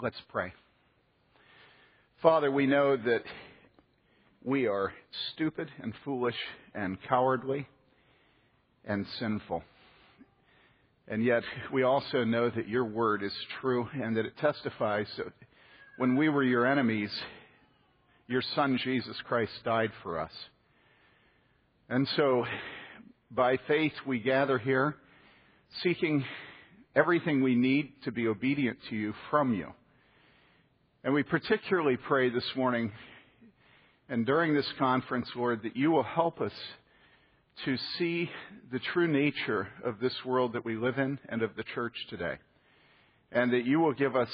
Let's pray. Father, we know that we are stupid and foolish and cowardly and sinful. And yet, we also know that your word is true and that it testifies that when we were your enemies, your Son, Jesus Christ, died for us. And so, by faith, we gather here seeking everything we need to be obedient to you from you. And we particularly pray this morning and during this conference, Lord, that you will help us to see the true nature of this world that we live in and of the church today. And that you will give us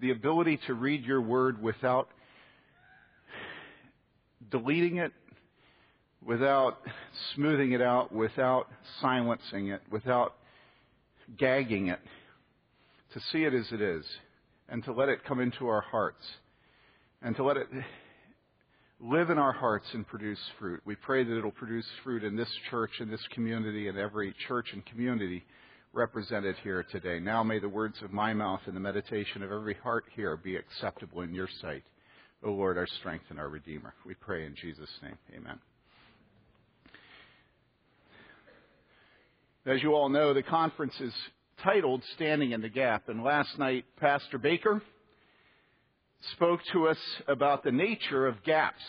the ability to read your word without deleting it, without smoothing it out, without silencing it, without gagging it, to see it as it is, and to let it come into our hearts, and to let it live in our hearts and produce fruit. We pray that it'll produce fruit in this church, in this community, and every church and community represented here today. Now may the words of my mouth and the meditation of every heart here be acceptable in your sight. O Lord, our strength and our Redeemer. We pray in Jesus' name. Amen. As you all know, the conference is titled Standing in the Gap. And last night, Pastor Baker spoke to us about the nature of gaps.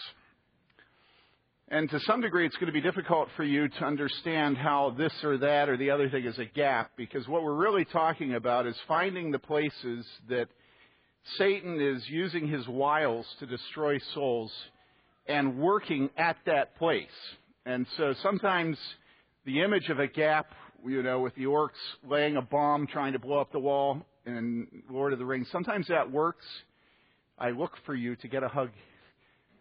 And to some degree, it's going to be difficult for you to understand how this or that or the other thing is a gap because what we're really talking about is finding the places that Satan is using his wiles to destroy souls and working at that place. And so sometimes the image of a gap you know, with the orcs laying a bomb trying to blow up the wall in Lord of the Rings. Sometimes that works. I look for you to get a hug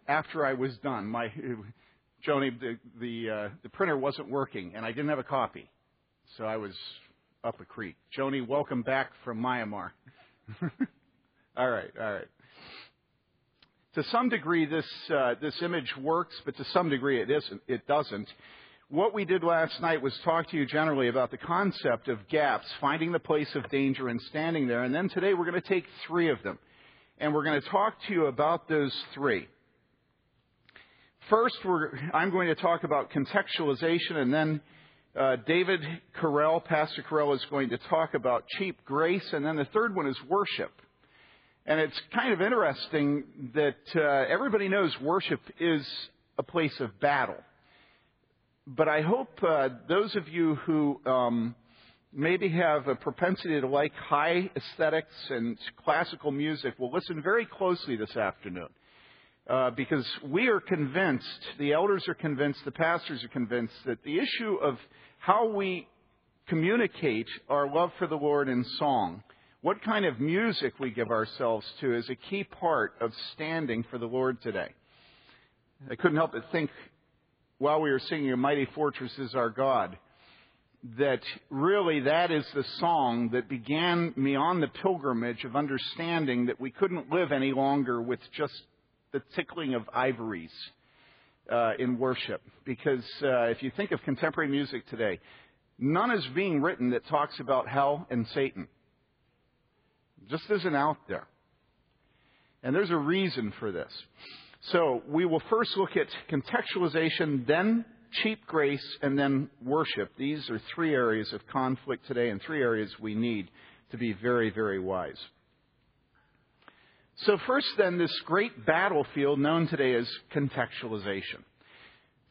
after I was done. My Joni, the the, uh, the printer wasn't working, and I didn't have a copy, so I was up a creek. Joni, welcome back from Myanmar. all right, all right. To some degree, this uh, this image works, but to some degree, it isn't. It doesn't. What we did last night was talk to you generally about the concept of gaps, finding the place of danger and standing there. And then today we're going to take three of them. And we're going to talk to you about those three. First, I'm going to talk about contextualization, and then uh, David Curell, Pastor Curell, is going to talk about cheap grace, and then the third one is worship. And it's kind of interesting that uh, everybody knows worship is a place of battle but I hope uh, those of you who um, maybe have a propensity to like high aesthetics and classical music will listen very closely this afternoon. Uh, because we are convinced, the elders are convinced, the pastors are convinced that the issue of how we communicate our love for the Lord in song, what kind of music we give ourselves to, is a key part of standing for the Lord today. I couldn't help but think while we were singing A Mighty Fortress is Our God, that really that is the song that began me on the pilgrimage of understanding that we couldn't live any longer with just the tickling of ivories uh, in worship. Because uh, if you think of contemporary music today, none is being written that talks about hell and Satan. Just isn't out there. And there's a reason for this. So we will first look at contextualization, then cheap grace, and then worship. These are three areas of conflict today and three areas we need to be very, very wise. So first then, this great battlefield known today as contextualization.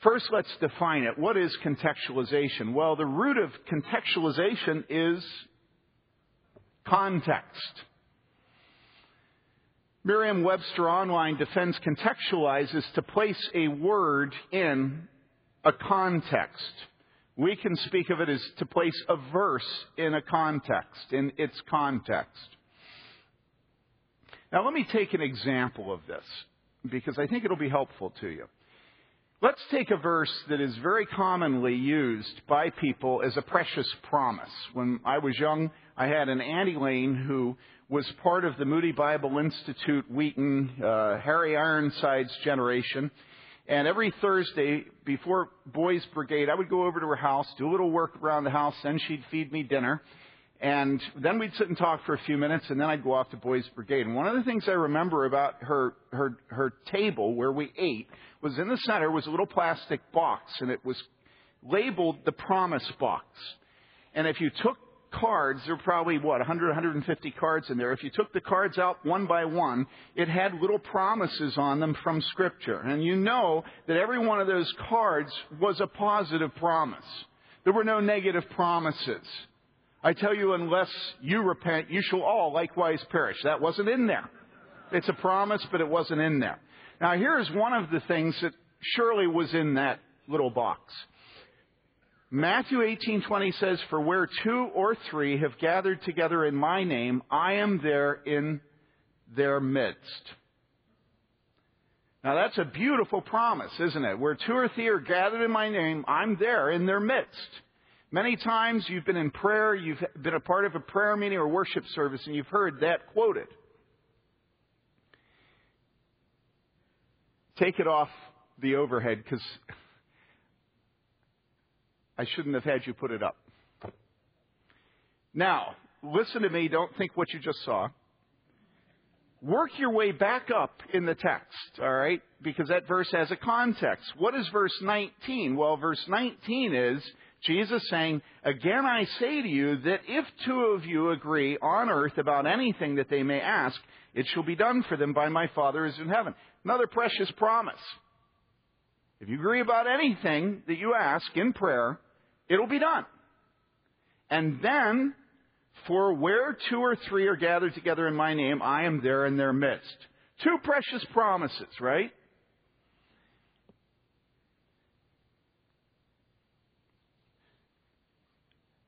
First, let's define it. What is contextualization? Well, the root of contextualization is context. Merriam Webster Online defends contextualizes to place a word in a context. We can speak of it as to place a verse in a context, in its context. Now, let me take an example of this because I think it'll be helpful to you. Let's take a verse that is very commonly used by people as a precious promise. When I was young, I had an Auntie Lane who was part of the Moody Bible Institute Wheaton, uh, Harry Ironside's generation. And every Thursday before Boys Brigade, I would go over to her house, do a little work around the house, then she'd feed me dinner. And then we'd sit and talk for a few minutes, and then I'd go off to Boys Brigade. And one of the things I remember about her, her, her table where we ate was in the center was a little plastic box, and it was labeled the promise box. And if you took cards, there were probably, what, 100, 150 cards in there. If you took the cards out one by one, it had little promises on them from Scripture. And you know that every one of those cards was a positive promise. There were no negative promises. I tell you, unless you repent, you shall all likewise perish. That wasn't in there. It's a promise, but it wasn't in there. Now, here's one of the things that surely was in that little box. Matthew 18:20 says, "For where two or three have gathered together in my name, I am there in their midst." Now that's a beautiful promise, isn't it? Where two or three are gathered in my name, I'm there in their midst. Many times you've been in prayer, you've been a part of a prayer meeting or worship service, and you've heard that quoted. Take it off the overhead because I shouldn't have had you put it up. Now, listen to me, don't think what you just saw. Work your way back up in the text, all right? Because that verse has a context. What is verse 19? Well, verse 19 is Jesus saying, Again I say to you that if two of you agree on earth about anything that they may ask, it shall be done for them by my Father who is in heaven. Another precious promise. If you agree about anything that you ask in prayer, it'll be done. And then, for where two or three are gathered together in my name, I am there in their midst. Two precious promises, right?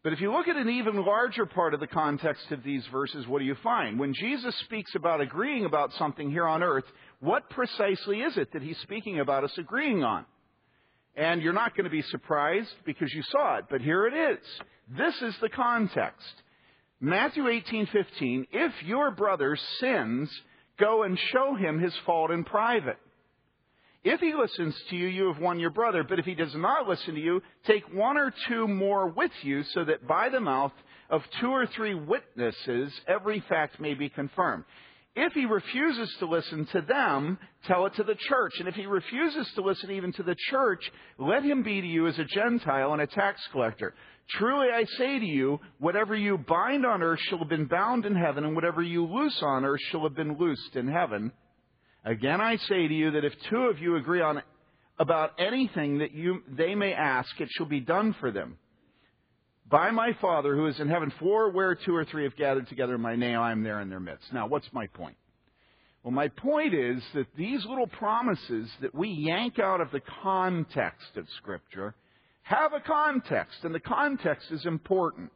But if you look at an even larger part of the context of these verses, what do you find? When Jesus speaks about agreeing about something here on earth, what precisely is it that he's speaking about us agreeing on? And you're not going to be surprised because you saw it, but here it is. This is the context. Matthew 18:15, if your brother sins, go and show him his fault in private. If he listens to you, you have won your brother. But if he does not listen to you, take one or two more with you, so that by the mouth of two or three witnesses every fact may be confirmed. If he refuses to listen to them, tell it to the church. And if he refuses to listen even to the church, let him be to you as a Gentile and a tax collector. Truly I say to you, whatever you bind on earth shall have been bound in heaven, and whatever you loose on earth shall have been loosed in heaven. Again, I say to you that if two of you agree on about anything that you, they may ask, it shall be done for them. By my Father who is in heaven, for where two or three have gathered together in my name, I am there in their midst. Now, what's my point? Well, my point is that these little promises that we yank out of the context of Scripture have a context, and the context is important.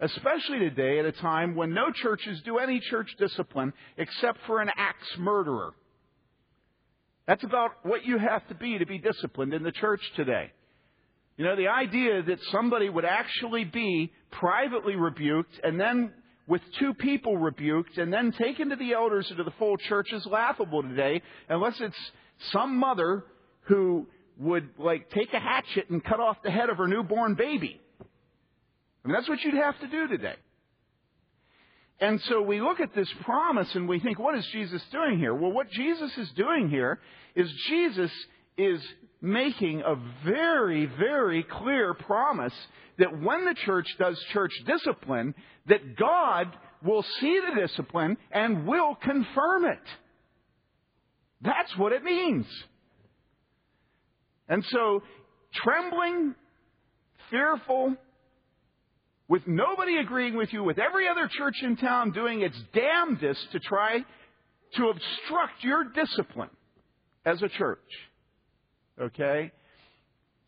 Especially today at a time when no churches do any church discipline except for an axe murderer. That's about what you have to be to be disciplined in the church today. You know, the idea that somebody would actually be privately rebuked and then with two people rebuked and then taken to the elders or to the full church is laughable today unless it's some mother who would like take a hatchet and cut off the head of her newborn baby. I mean, that's what you'd have to do today. And so we look at this promise and we think, what is Jesus doing here? Well, what Jesus is doing here is Jesus is making a very, very clear promise that when the church does church discipline, that God will see the discipline and will confirm it. That's what it means. And so, trembling, fearful, with nobody agreeing with you, with every other church in town doing its damnedest to try to obstruct your discipline as a church. Okay?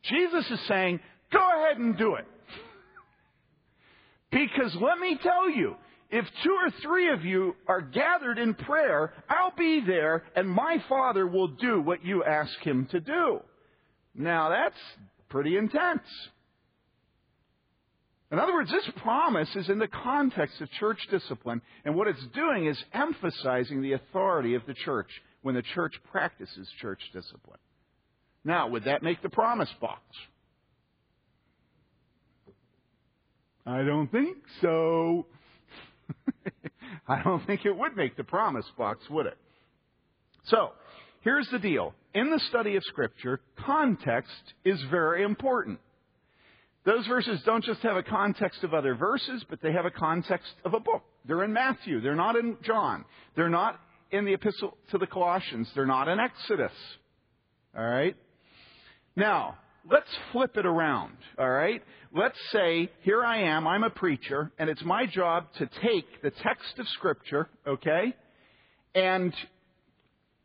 Jesus is saying, go ahead and do it. Because let me tell you, if two or three of you are gathered in prayer, I'll be there and my Father will do what you ask him to do. Now that's pretty intense. In other words, this promise is in the context of church discipline, and what it's doing is emphasizing the authority of the church when the church practices church discipline. Now, would that make the promise box? I don't think so. I don't think it would make the promise box, would it? So, here's the deal. In the study of Scripture, context is very important. Those verses don't just have a context of other verses, but they have a context of a book. They're in Matthew. They're not in John. They're not in the epistle to the Colossians. They're not in Exodus. All right? Now, let's flip it around. All right? Let's say, here I am, I'm a preacher, and it's my job to take the text of Scripture, okay, and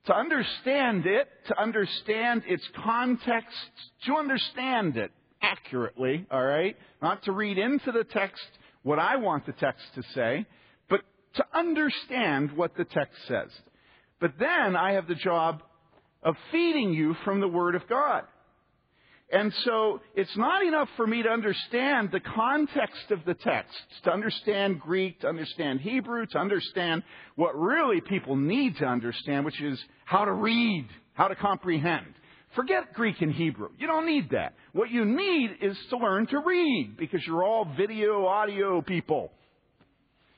to understand it, to understand its context, to understand it accurately, all right? Not to read into the text what I want the text to say, but to understand what the text says. But then I have the job of feeding you from the Word of God. And so it's not enough for me to understand the context of the text, to understand Greek, to understand Hebrew, to understand what really people need to understand, which is how to read, how to comprehend. Forget Greek and Hebrew. You don't need that. What you need is to learn to read because you're all video, audio people.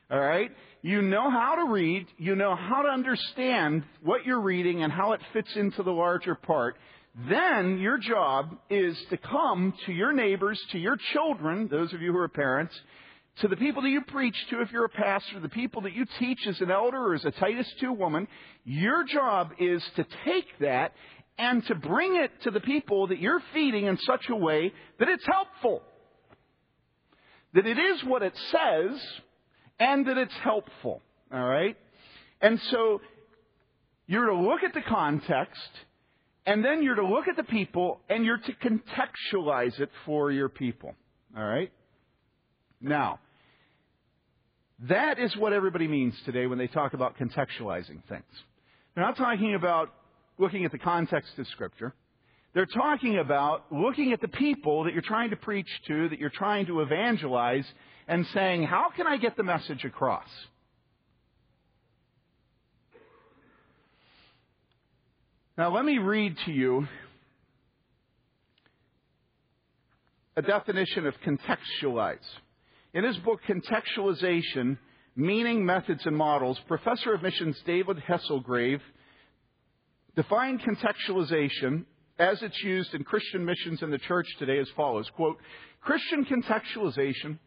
All right? You know how to read, you know how to understand what you're reading and how it fits into the larger part. Then your job is to come to your neighbors, to your children, those of you who are parents, to the people that you preach to if you're a pastor, the people that you teach as an elder or as a Titus 2 woman. Your job is to take that and to bring it to the people that you're feeding in such a way that it's helpful. That it is what it says and that it's helpful. All right? And so you're to look at the context and then you're to look at the people and you're to contextualize it for your people. All right? Now, that is what everybody means today when they talk about contextualizing things. They're not talking about looking at the context of Scripture. They're talking about looking at the people that you're trying to preach to, that you're trying to evangelize, and saying, how can I get the message across? Now, let me read to you a definition of contextualize. In his book, Contextualization Meaning, Methods, and Models, Professor of Missions David Hesselgrave defined contextualization as it's used in Christian missions in the church today as follows quote, Christian contextualization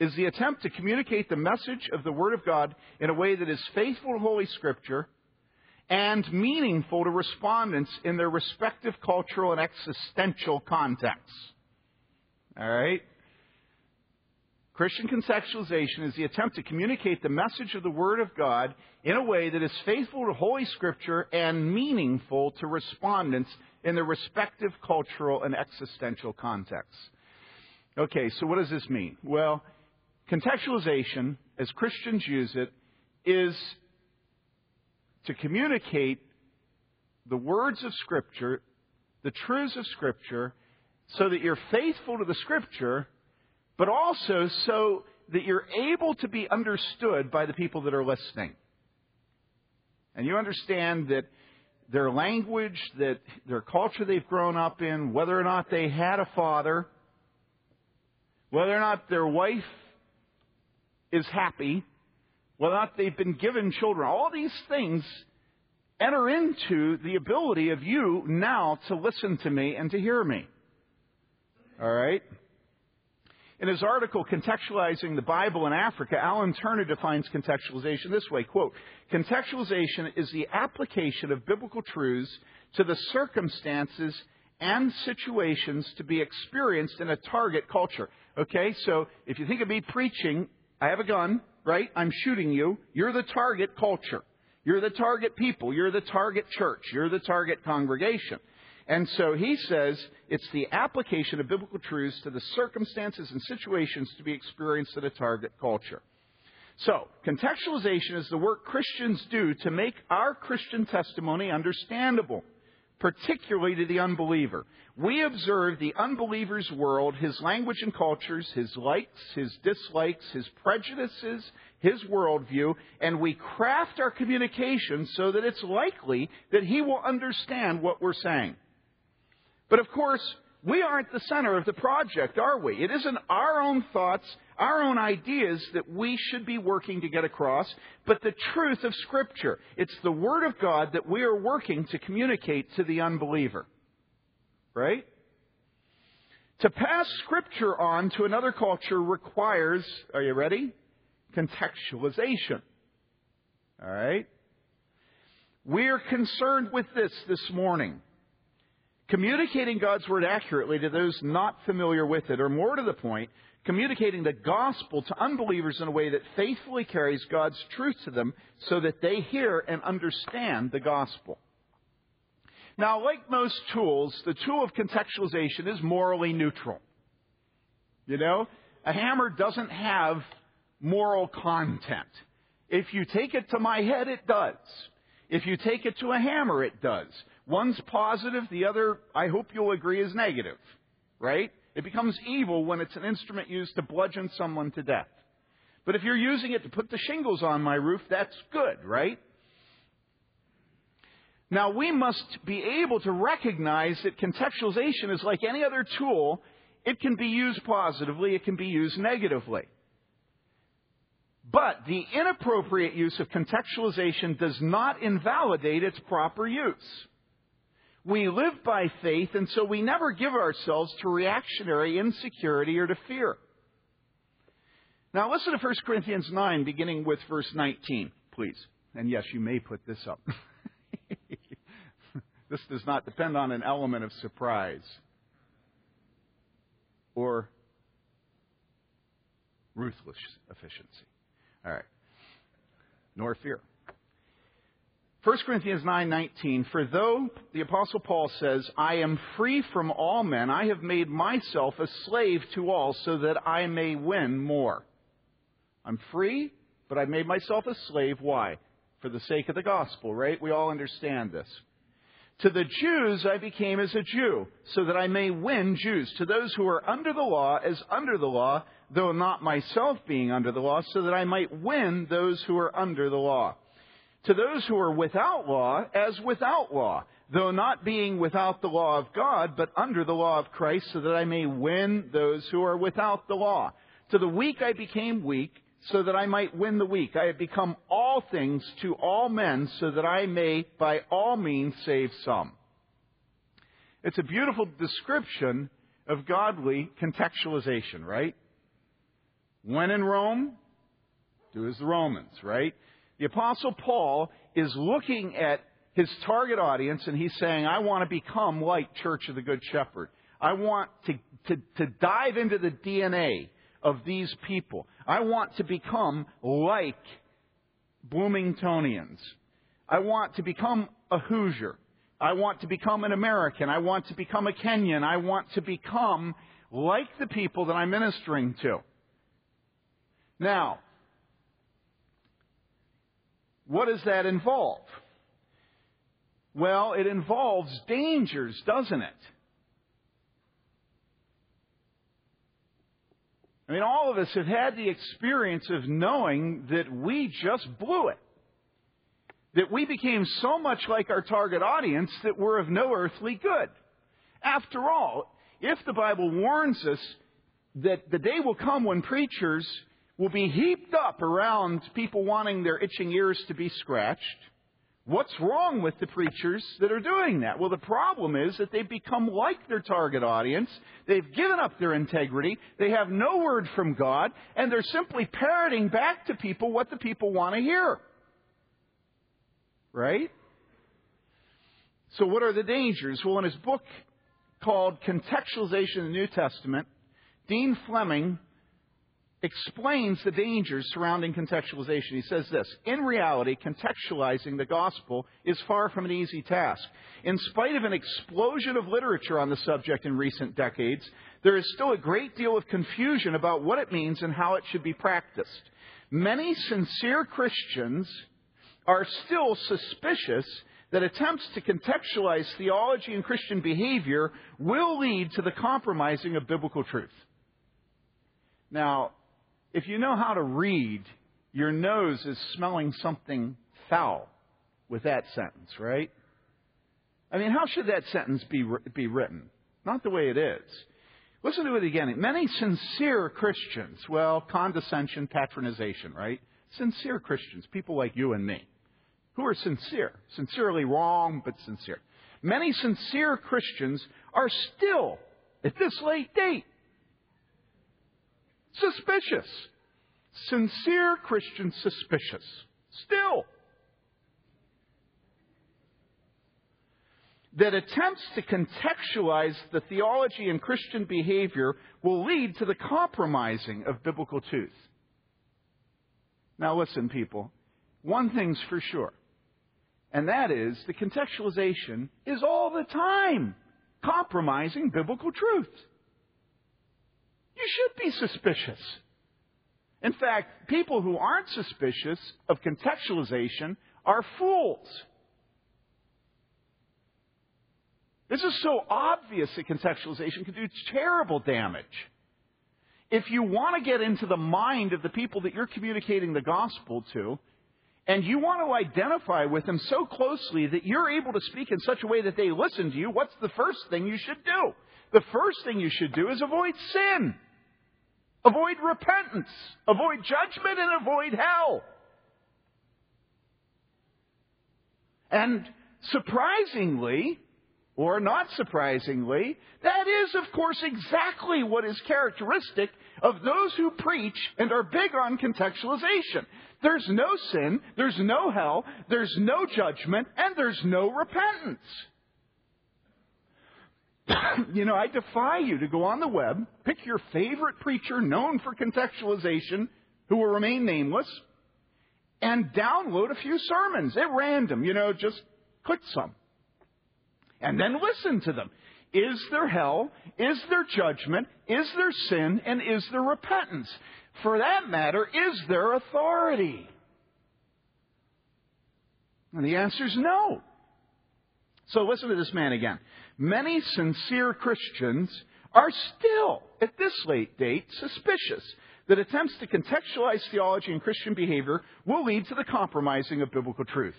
is the attempt to communicate the message of the Word of God in a way that is faithful to Holy Scripture and meaningful to respondents in their respective cultural and existential contexts. All right? Christian contextualization is the attempt to communicate the message of the Word of God in a way that is faithful to Holy Scripture and meaningful to respondents in their respective cultural and existential contexts. Okay, so what does this mean? Well, contextualization, as Christians use it, is to communicate the words of Scripture, the truths of Scripture, so that you're faithful to the Scripture, but also so that you're able to be understood by the people that are listening. And you understand that their language, that their culture they've grown up in, whether or not they had a father, whether or not their wife is happy, not they've been given children, all these things enter into the ability of you now to listen to me and to hear me. All right? In his article, Contextualizing the Bible in Africa, Alan Turner defines contextualization this way, quote, Contextualization is the application of biblical truths to the circumstances and situations to be experienced in a target culture. Okay, so if you think of me preaching, I have a gun, right? I'm shooting you. You're the target culture. You're the target people. You're the target church. You're the target congregation. And so he says it's the application of biblical truths to the circumstances and situations to be experienced in a target culture. So, contextualization is the work Christians do to make our Christian testimony understandable particularly to the unbeliever. We observe the unbeliever's world, his language and cultures, his likes, his dislikes, his prejudices, his worldview, and we craft our communication so that it's likely that he will understand what we're saying. But of course, we aren't the center of the project, are we? It isn't our own thoughts, our own ideas that we should be working to get across, but the truth of Scripture. It's the Word of God that we are working to communicate to the unbeliever. Right? To pass Scripture on to another culture requires, are you ready? Contextualization. All right? We're concerned with this this morning. Communicating God's Word accurately to those not familiar with it, or more to the point, communicating the gospel to unbelievers in a way that faithfully carries God's truth to them so that they hear and understand the gospel. Now, like most tools, the tool of contextualization is morally neutral. You know, a hammer doesn't have moral content. If you take it to my head, it does. If you take it to a hammer, it does. One's positive, the other, I hope you'll agree, is negative. Right? It becomes evil when it's an instrument used to bludgeon someone to death. But if you're using it to put the shingles on my roof, that's good, right? Now, we must be able to recognize that contextualization is like any other tool. It can be used positively, it can be used negatively. But the inappropriate use of contextualization does not invalidate its proper use. We live by faith, and so we never give ourselves to reactionary insecurity or to fear. Now listen to 1 Corinthians 9, beginning with verse 19, please. And yes, you may put this up. This does not depend on an element of surprise or ruthless efficiency. All right. Nor fear. 1 Corinthians 9:19 For though the apostle Paul says, I am free from all men, I have made myself a slave to all so that I may win more. I'm free, but I've made myself a slave. Why? For the sake of the gospel, right? We all understand this. To the Jews I became as a Jew, so that I may win Jews. To those who are under the law, as under the law, though not myself being under the law, so that I might win those who are under the law. To those who are without law, as without law, though not being without the law of God, but under the law of Christ, so that I may win those who are without the law. To the weak I became weak so that I might win the weak. I have become all things to all men so that I may by all means save some. It's a beautiful description of godly contextualization, right? When in Rome, do as the Romans, right? The apostle Paul is looking at his target audience and he's saying, I want to become like Church of the Good Shepherd. I want to, to, to dive into the DNA of these people. I want to become like Bloomingtonians. I want to become a Hoosier. I want to become an American. I want to become a Kenyan. I want to become like the people that I'm ministering to. Now, what does that involve? Well, it involves dangers, doesn't it? I mean, all of us have had the experience of knowing that we just blew it. That we became so much like our target audience that we're of no earthly good. After all, if the Bible warns us that the day will come when preachers will be heaped up around people wanting their itching ears to be scratched, What's wrong with the preachers that are doing that? Well, the problem is that they've become like their target audience. They've given up their integrity. They have no word from God, and they're simply parroting back to people what the people want to hear. Right? So, what are the dangers? Well, in his book called Contextualization of the New Testament, Dean Flemming explains the dangers surrounding contextualization. He says this In reality, contextualizing the gospel is far from an easy task. In spite of an explosion of literature on the subject in recent decades, there is still a great deal of confusion about what it means and how it should be practiced. Many sincere Christians are still suspicious that attempts to contextualize theology and Christian behavior will lead to the compromising of biblical truth. Now, if you know how to read, your nose is smelling something foul with that sentence, right? I mean, how should that sentence be, be written? Not the way it is. Listen to it again. Many sincere Christians, well, condescension, patronization, right? Sincere Christians, people like you and me, who are sincere, sincerely wrong, but sincere. Many sincere Christians are still, at this late date, suspicious. Sincere Christians suspicious. Still. that attempts to contextualize the theology and Christian behavior will lead to the compromising of biblical truth. Now, listen, people. One thing's for sure, and that is the contextualization is all the time compromising biblical truth. You should be suspicious. In fact, people who aren't suspicious of contextualization are fools. This is so obvious that contextualization can do terrible damage. If you want to get into the mind of the people that you're communicating the gospel to, and you want to identify with them so closely that you're able to speak in such a way that they listen to you, what's the first thing you should do? The first thing you should do is avoid sin. Avoid repentance. Avoid judgment and avoid hell. And surprisingly, or not surprisingly, that is, of course, exactly what is characteristic of those who preach and are big on contextualization. There's no sin, there's no hell, there's no judgment, and there's no repentance. you know, I defy you to go on the web, pick your favorite preacher known for contextualization, who will remain nameless, and download a few sermons at random. You know, just click some and then listen to them. Is there hell? Is there judgment? Is there sin? And is there repentance? For that matter, is there authority? And the answer is no. So listen to this man again. Many sincere Christians are still, at this late date, suspicious that attempts to contextualize theology and Christian behavior will lead to the compromising of biblical truth.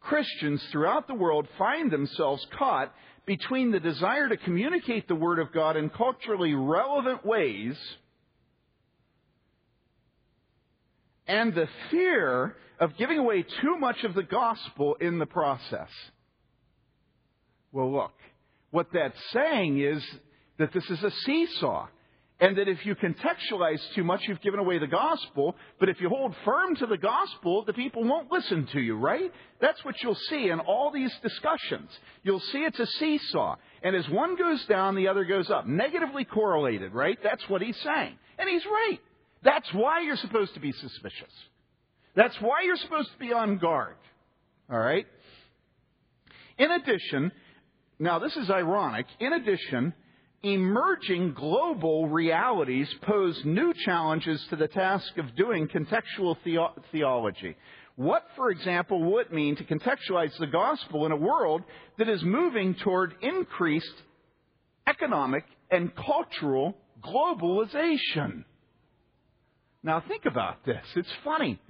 Christians throughout the world find themselves caught between the desire to communicate the Word of God in culturally relevant ways and the fear of giving away too much of the gospel in the process. Well, look, what that's saying is that this is a seesaw. And that if you contextualize too much, you've given away the gospel. But if you hold firm to the gospel, the people won't listen to you, right? That's what you'll see in all these discussions. You'll see it's a seesaw. And as one goes down, the other goes up. Negatively correlated, right? That's what he's saying. And he's right. That's why you're supposed to be suspicious. That's why you're supposed to be on guard. All right? In addition, now this is ironic. In addition, emerging global realities pose new challenges to the task of doing contextual theo- theology. What, for example, would it mean to contextualize the gospel in a world that is moving toward increased economic and cultural globalization? Now, think about this. It's funny.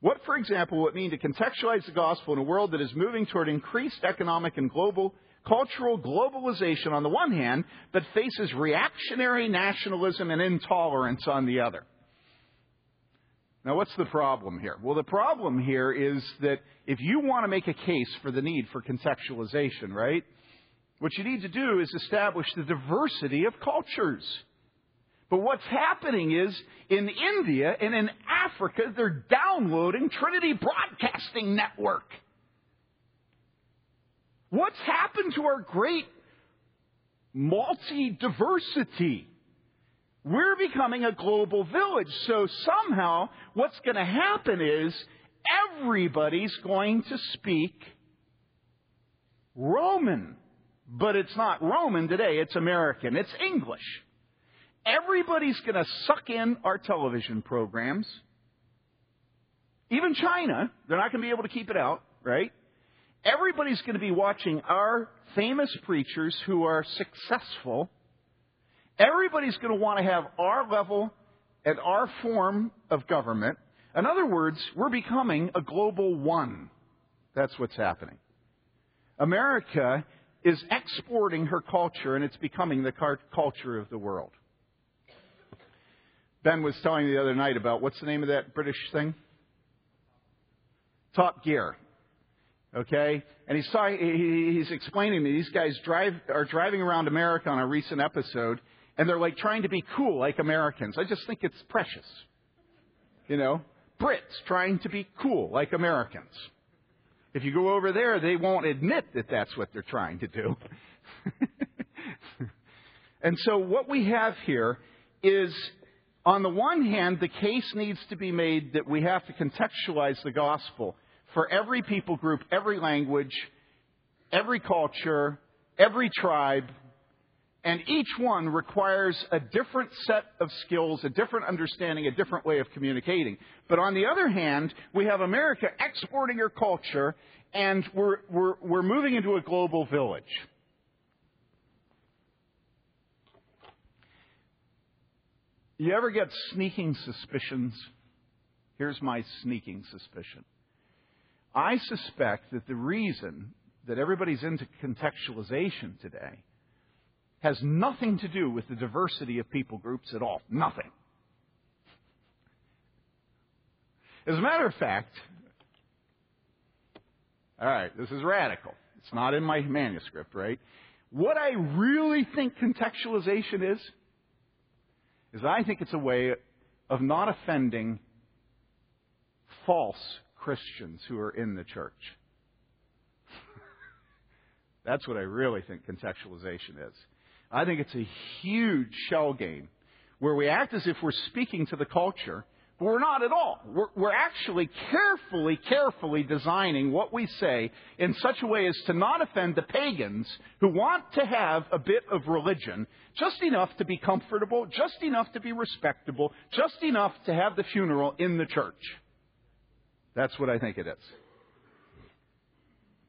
What, for example, would it mean to contextualize the gospel in a world that is moving toward increased economic and global cultural globalization on the one hand, but faces reactionary nationalism and intolerance on the other. Now, what's the problem here? Well, the problem here is that if you want to make a case for the need for contextualization, right, what you need to do is establish the diversity of cultures. But what's happening is in India and in Africa, they're downloading Trinity Broadcasting Network. What's happened to our great multi diversity? We're becoming a global village. So somehow, what's going to happen is everybody's going to speak Roman. But it's not Roman today, it's American, it's English. Everybody's going to suck in our television programs. Even China, they're not going to be able to keep it out, right? Everybody's going to be watching our famous preachers who are successful. Everybody's going to want to have our level and our form of government. In other words, we're becoming a global one. That's what's happening. America is exporting her culture and it's becoming the culture of the world. Ben was telling me the other night about what's the name of that British thing? Top Gear. Okay? And he's, he's explaining to me these guys drive, are driving around America on a recent episode and they're like trying to be cool like Americans. I just think it's precious. You know? Brits trying to be cool like Americans. If you go over there, they won't admit that that's what they're trying to do. and so what we have here is, on the one hand, the case needs to be made that we have to contextualize the gospel for every people group, every language, every culture, every tribe, and each one requires a different set of skills, a different understanding, a different way of communicating. But on the other hand, we have America exporting her culture, and we're, we're, we're moving into a global village. You ever get sneaking suspicions? Here's my sneaking suspicion. I suspect that the reason that everybody's into contextualization today has nothing to do with the diversity of people groups at all. Nothing. As a matter of fact, all right, this is radical. It's not in my manuscript, right? What I really think contextualization is, is I think it's a way of not offending false Christians who are in the church. That's what I really think contextualization is. I think it's a huge shell game where we act as if we're speaking to the culture, we're not at all. We're, we're, actually carefully, carefully designing what we say in such a way as to not offend the pagans who want to have a bit of religion, just enough to be comfortable, just enough to be respectable, just enough to have the funeral in the church. That's what I think it is.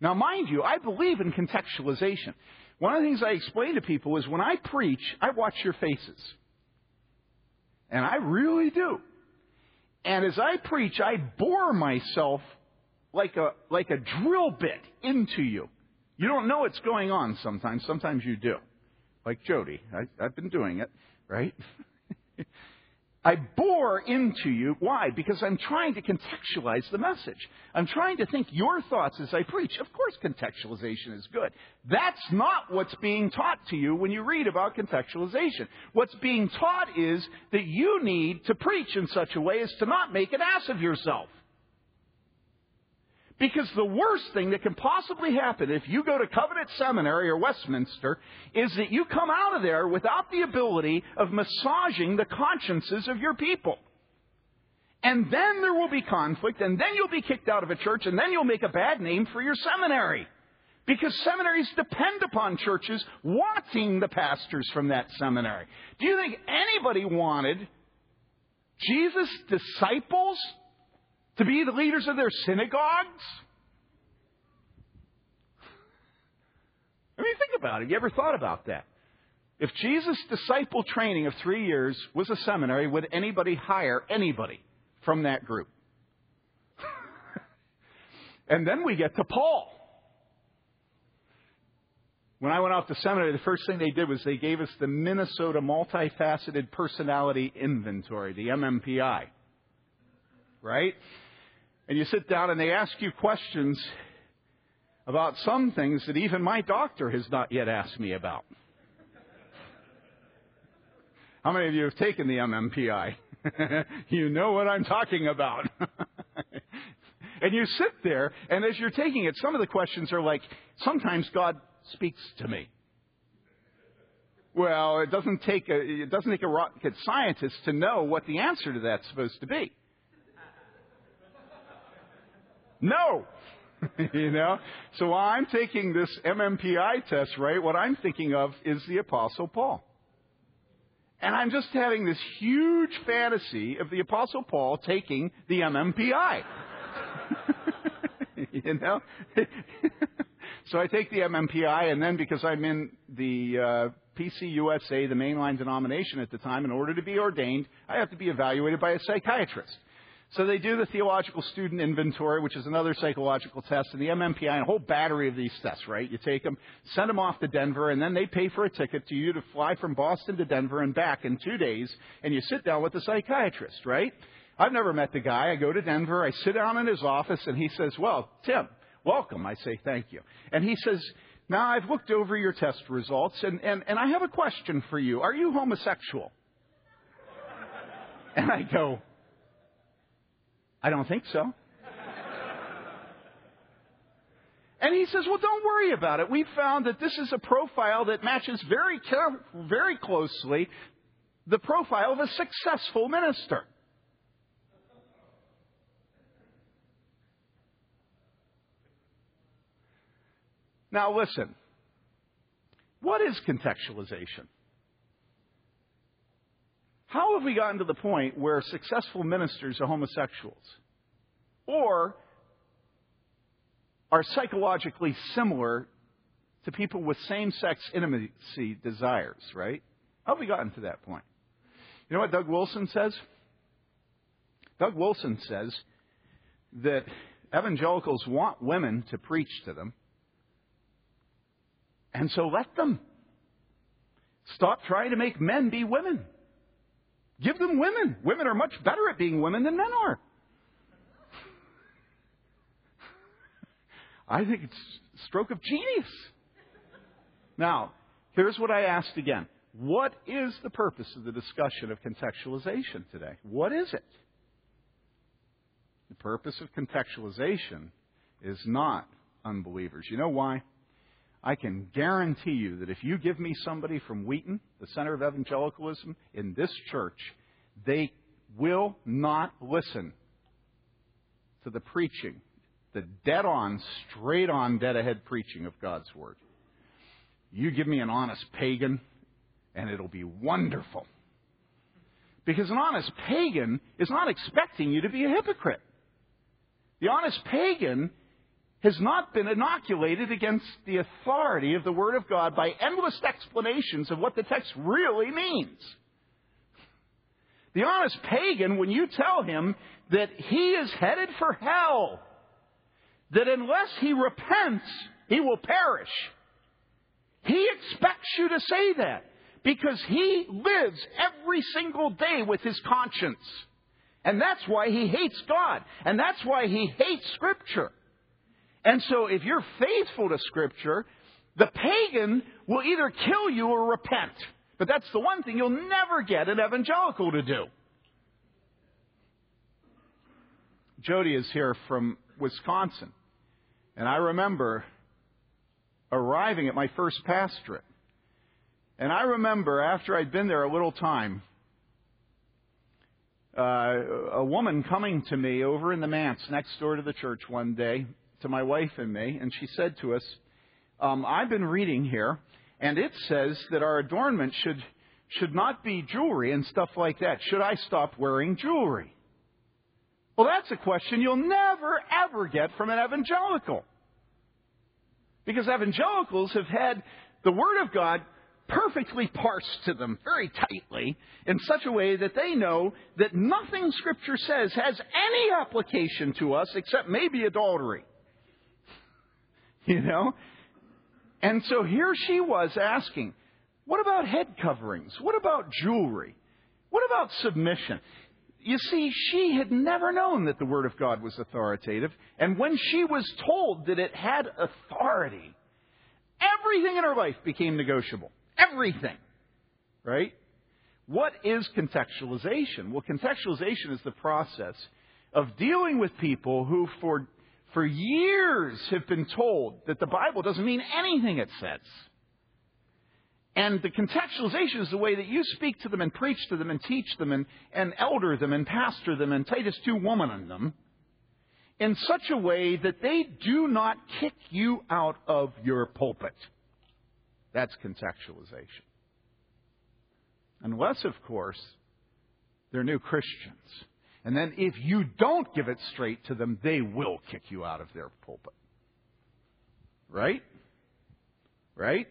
Now, mind you, I believe in contextualization. One of the things I explain to people is when I preach, I watch your faces. And I really do. And as I preach, I bore myself like a, like a drill bit into you. You don't know what's going on sometimes. Sometimes you do. Like Jody. I, I've been doing it, right? I bore into you. Why? Because I'm trying to contextualize the message. I'm trying to think your thoughts as I preach. Of course, contextualization is good. That's not what's being taught to you when you read about contextualization. What's being taught is that you need to preach in such a way as to not make an ass of yourself. Because the worst thing that can possibly happen if you go to Covenant Seminary or Westminster is that you come out of there without the ability of massaging the consciences of your people. And then there will be conflict, and then you'll be kicked out of a church, and then you'll make a bad name for your seminary. Because seminaries depend upon churches wanting the pastors from that seminary. Do you think anybody wanted Jesus' disciples to be the leaders of their synagogues? I mean, think about it. You ever thought about that? If Jesus' disciple training of three years was a seminary, would anybody hire anybody from that group? and then we get to Paul. When I went off to seminary, the first thing they did was they gave us the Minnesota Multifaceted Personality Inventory, the MMPI. Right? And you sit down and they ask you questions about some things that even my doctor has not yet asked me about. How many of you have taken the MMPI? you know what I'm talking about. and you sit there, and as you're taking it, some of the questions are like, sometimes God speaks to me. Well, it doesn't take a, it doesn't take a rocket scientist to know what the answer to that's supposed to be. No. you know? So while I'm taking this MMPI test, right, what I'm thinking of is the Apostle Paul. And I'm just having this huge fantasy of the Apostle Paul taking the MMPI. you know? so I take the MMPI, and then because I'm in the uh, PCUSA, the mainline denomination at the time, in order to be ordained, I have to be evaluated by a psychiatrist. So they do the theological student inventory, which is another psychological test, and the MMPI, and a whole battery of these tests, right? You take them, send them off to Denver, and then they pay for a ticket to you to fly from Boston to Denver and back in two days, and you sit down with the psychiatrist, right? I've never met the guy. I go to Denver, I sit down in his office, and he says, well, Tim, welcome. I say, thank you. And he says, now I've looked over your test results, and, and, and I have a question for you. Are you homosexual? And I go, I don't think so. And he says, well, don't worry about it. We found that this is a profile that matches very, care- very closely the profile of a successful minister. Now listen. What is contextualization? How have we gotten to the point where successful ministers are homosexuals? Or are psychologically similar to people with same sex intimacy desires, right? How have we gotten to that point? You know what Doug Wilson says? Doug Wilson says that evangelicals want women to preach to them, and so let them. Stop trying to make men be women. Give them women. Women are much better at being women than men are. I think it's a stroke of genius. Now, here's what I asked again. What is the purpose of the discussion of contextualization today? What is it? The purpose of contextualization is not unbelievers. You know why? I can guarantee you that if you give me somebody from Wheaton, the center of evangelicalism, in this church, they will not listen to the preaching, the dead on, straight on, dead ahead preaching of God's Word. You give me an honest pagan, and it'll be wonderful. Because an honest pagan is not expecting you to be a hypocrite. The honest pagan has not been inoculated against the authority of the Word of God by endless explanations of what the text really means. The honest pagan, when you tell him that he is headed for hell, that unless he repents, he will perish, he expects you to say that because he lives every single day with his conscience. And that's why he hates God. And that's why he hates Scripture. And so if you're faithful to Scripture, the pagan will either kill you or repent. But that's the one thing you'll never get an evangelical to do. Jody is here from Wisconsin. And I remember arriving at my first pastorate. And I remember after I'd been there a little time, uh, a woman coming to me over in the manse next door to the church one day to my wife and me, and she said to us, um, I've been reading here, and it says that our adornment should, should not be jewelry and stuff like that. Should I stop wearing jewelry? Well, that's a question you'll never, ever get from an evangelical. Because evangelicals have had the Word of God perfectly parsed to them very tightly in such a way that they know that nothing Scripture says has any application to us except maybe adultery. You know? And so here she was asking, what about head coverings? What about jewelry? What about submission? You see, she had never known that the Word of God was authoritative, and when she was told that it had authority, everything in her life became negotiable. Everything. Right? What is contextualization? Well, contextualization is the process of dealing with people who, for for years have been told that the Bible doesn't mean anything it says. And the contextualization is the way that you speak to them and preach to them and teach them and, and elder them and pastor them and Titus 2 woman on them in such a way that they do not kick you out of your pulpit. That's contextualization. Unless, of course, they're new Christians. And then if you don't give it straight to them, they will kick you out of their pulpit. Right? Right?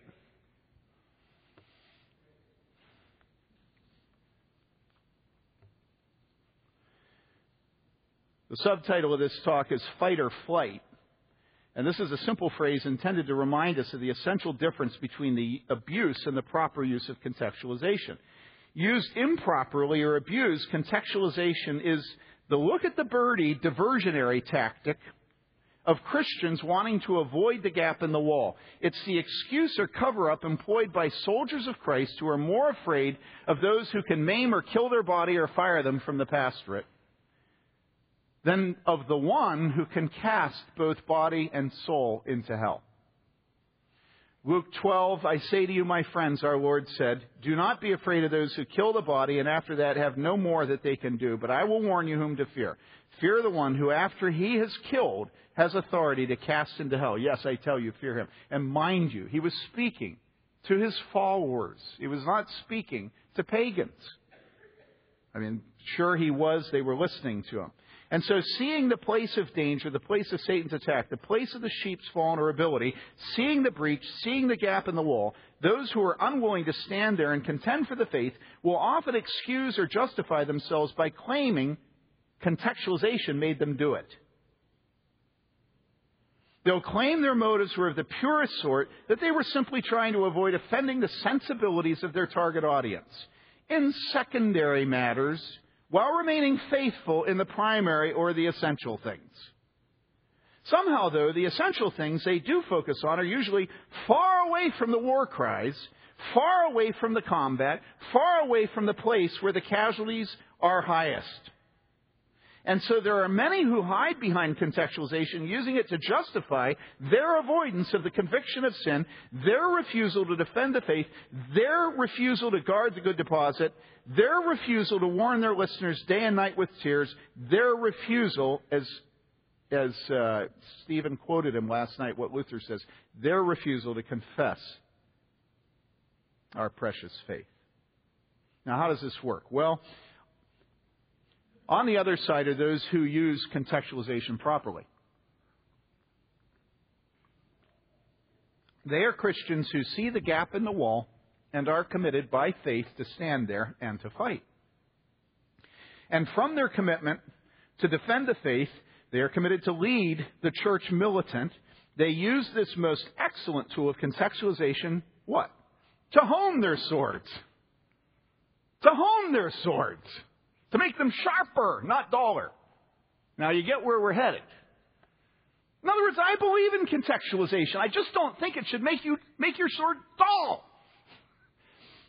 The subtitle of this talk is Fight or Flight. And this is a simple phrase intended to remind us of the essential difference between the abuse and the proper use of contextualization. Used improperly or abused, contextualization is the look at the birdie diversionary tactic of Christians wanting to avoid the gap in the wall. It's the excuse or cover up employed by soldiers of Christ who are more afraid of those who can maim or kill their body or fire them from the pastorate than of the one who can cast both body and soul into hell. Luke 12, I say to you, my friends, our Lord said, do not be afraid of those who kill the body and after that have no more that they can do, but I will warn you whom to fear. Fear the one who after he has killed has authority to cast into hell. Yes, I tell you, fear him. And mind you, he was speaking to his followers. He was not speaking to pagans. I mean, sure he was, they were listening to him. And so, seeing the place of danger, the place of Satan's attack, the place of the sheep's vulnerability, seeing the breach, seeing the gap in the wall, those who are unwilling to stand there and contend for the faith will often excuse or justify themselves by claiming contextualization made them do it. They'll claim their motives were of the purest sort, that they were simply trying to avoid offending the sensibilities of their target audience. In secondary matters, while remaining faithful in the primary or the essential things. Somehow, though, the essential things they do focus on are usually far away from the war cries, far away from the combat, far away from the place where the casualties are highest. And so there are many who hide behind contextualization, using it to justify their avoidance of the conviction of sin, their refusal to defend the faith, their refusal to guard the good deposit, their refusal to warn their listeners day and night with tears, their refusal, as, as uh, Stephen quoted him last night, what Luther says, their refusal to confess our precious faith. Now, how does this work? Well, on the other side are those who use contextualization properly. They are Christians who see the gap in the wall and are committed by faith to stand there and to fight. And from their commitment to defend the faith, they are committed to lead the church militant. They use this most excellent tool of contextualization, what? To hone their swords. To hone their swords to make them sharper, not duller. Now you get where we're headed. In other words, I believe in contextualization. I just don't think it should make you make your sword dull.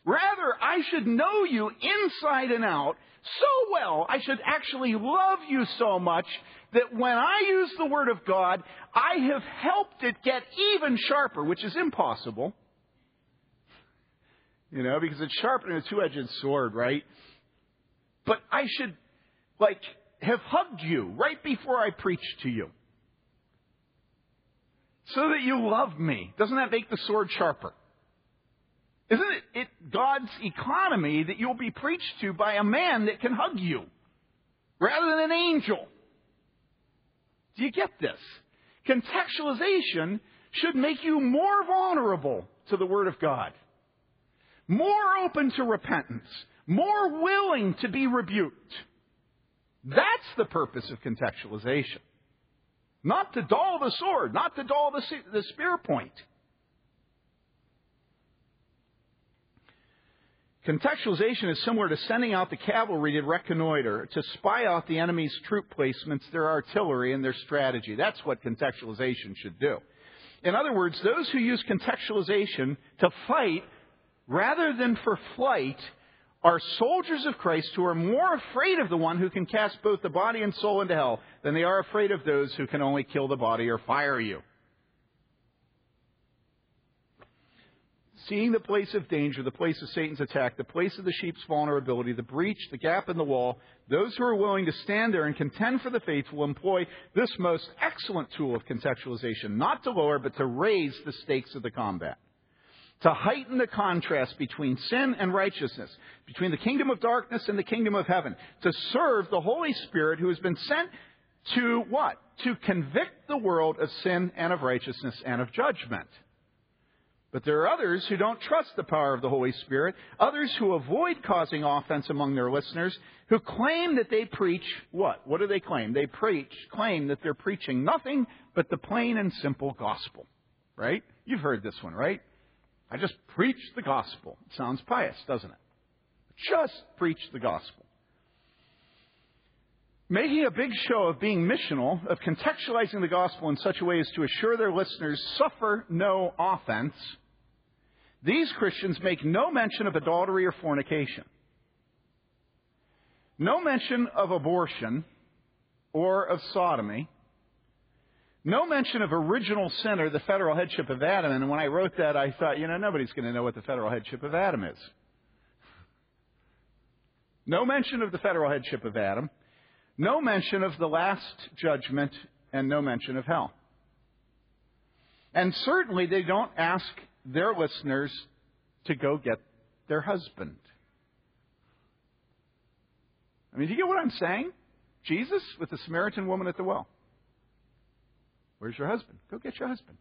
Rather, I should know you inside and out so well, I should actually love you so much that when I use the Word of God, I have helped it get even sharper, which is impossible. You know, because it's sharper than a two-edged sword, right? But I should, like, have hugged you right before I preached to you. So that you love me. Doesn't that make the sword sharper? Isn't it, it God's economy that you'll be preached to by a man that can hug you rather than an angel? Do you get this? Contextualization should make you more vulnerable to the Word of God, more open to repentance, more willing to be rebuked. That's the purpose of contextualization. Not to dull the sword, not to dull the, the spear point. Contextualization is similar to sending out the cavalry to reconnoiter, to spy out the enemy's troop placements, their artillery, and their strategy. That's what contextualization should do. In other words, those who use contextualization to fight rather than for flight are soldiers of Christ who are more afraid of the one who can cast both the body and soul into hell than they are afraid of those who can only kill the body or fire you. Seeing the place of danger, the place of Satan's attack, the place of the sheep's vulnerability, the breach, the gap in the wall, those who are willing to stand there and contend for the faith will employ this most excellent tool of contextualization, not to lower, but to raise the stakes of the combat to heighten the contrast between sin and righteousness, between the kingdom of darkness and the kingdom of heaven, to serve the Holy Spirit who has been sent to what? To convict the world of sin and of righteousness and of judgment. But there are others who don't trust the power of the Holy Spirit, others who avoid causing offense among their listeners, who claim that they preach what? What do they claim? They preach, claim that they're preaching nothing but the plain and simple gospel. Right? You've heard this one, right? I just preach the gospel. It sounds pious, doesn't it? Just preach the gospel. Making a big show of being missional, of contextualizing the gospel in such a way as to assure their listeners suffer no offense, these Christians make no mention of adultery or fornication, no mention of abortion or of sodomy, no mention of original sin or the federal headship of Adam. And when I wrote that, I thought, you know, nobody's going to know what the federal headship of Adam is. No mention of the federal headship of Adam. No mention of the last judgment and no mention of hell. And certainly they don't ask their listeners to go get their husband. I mean, do you get what I'm saying? Jesus with the Samaritan woman at the well. Where's your husband? Go get your husband.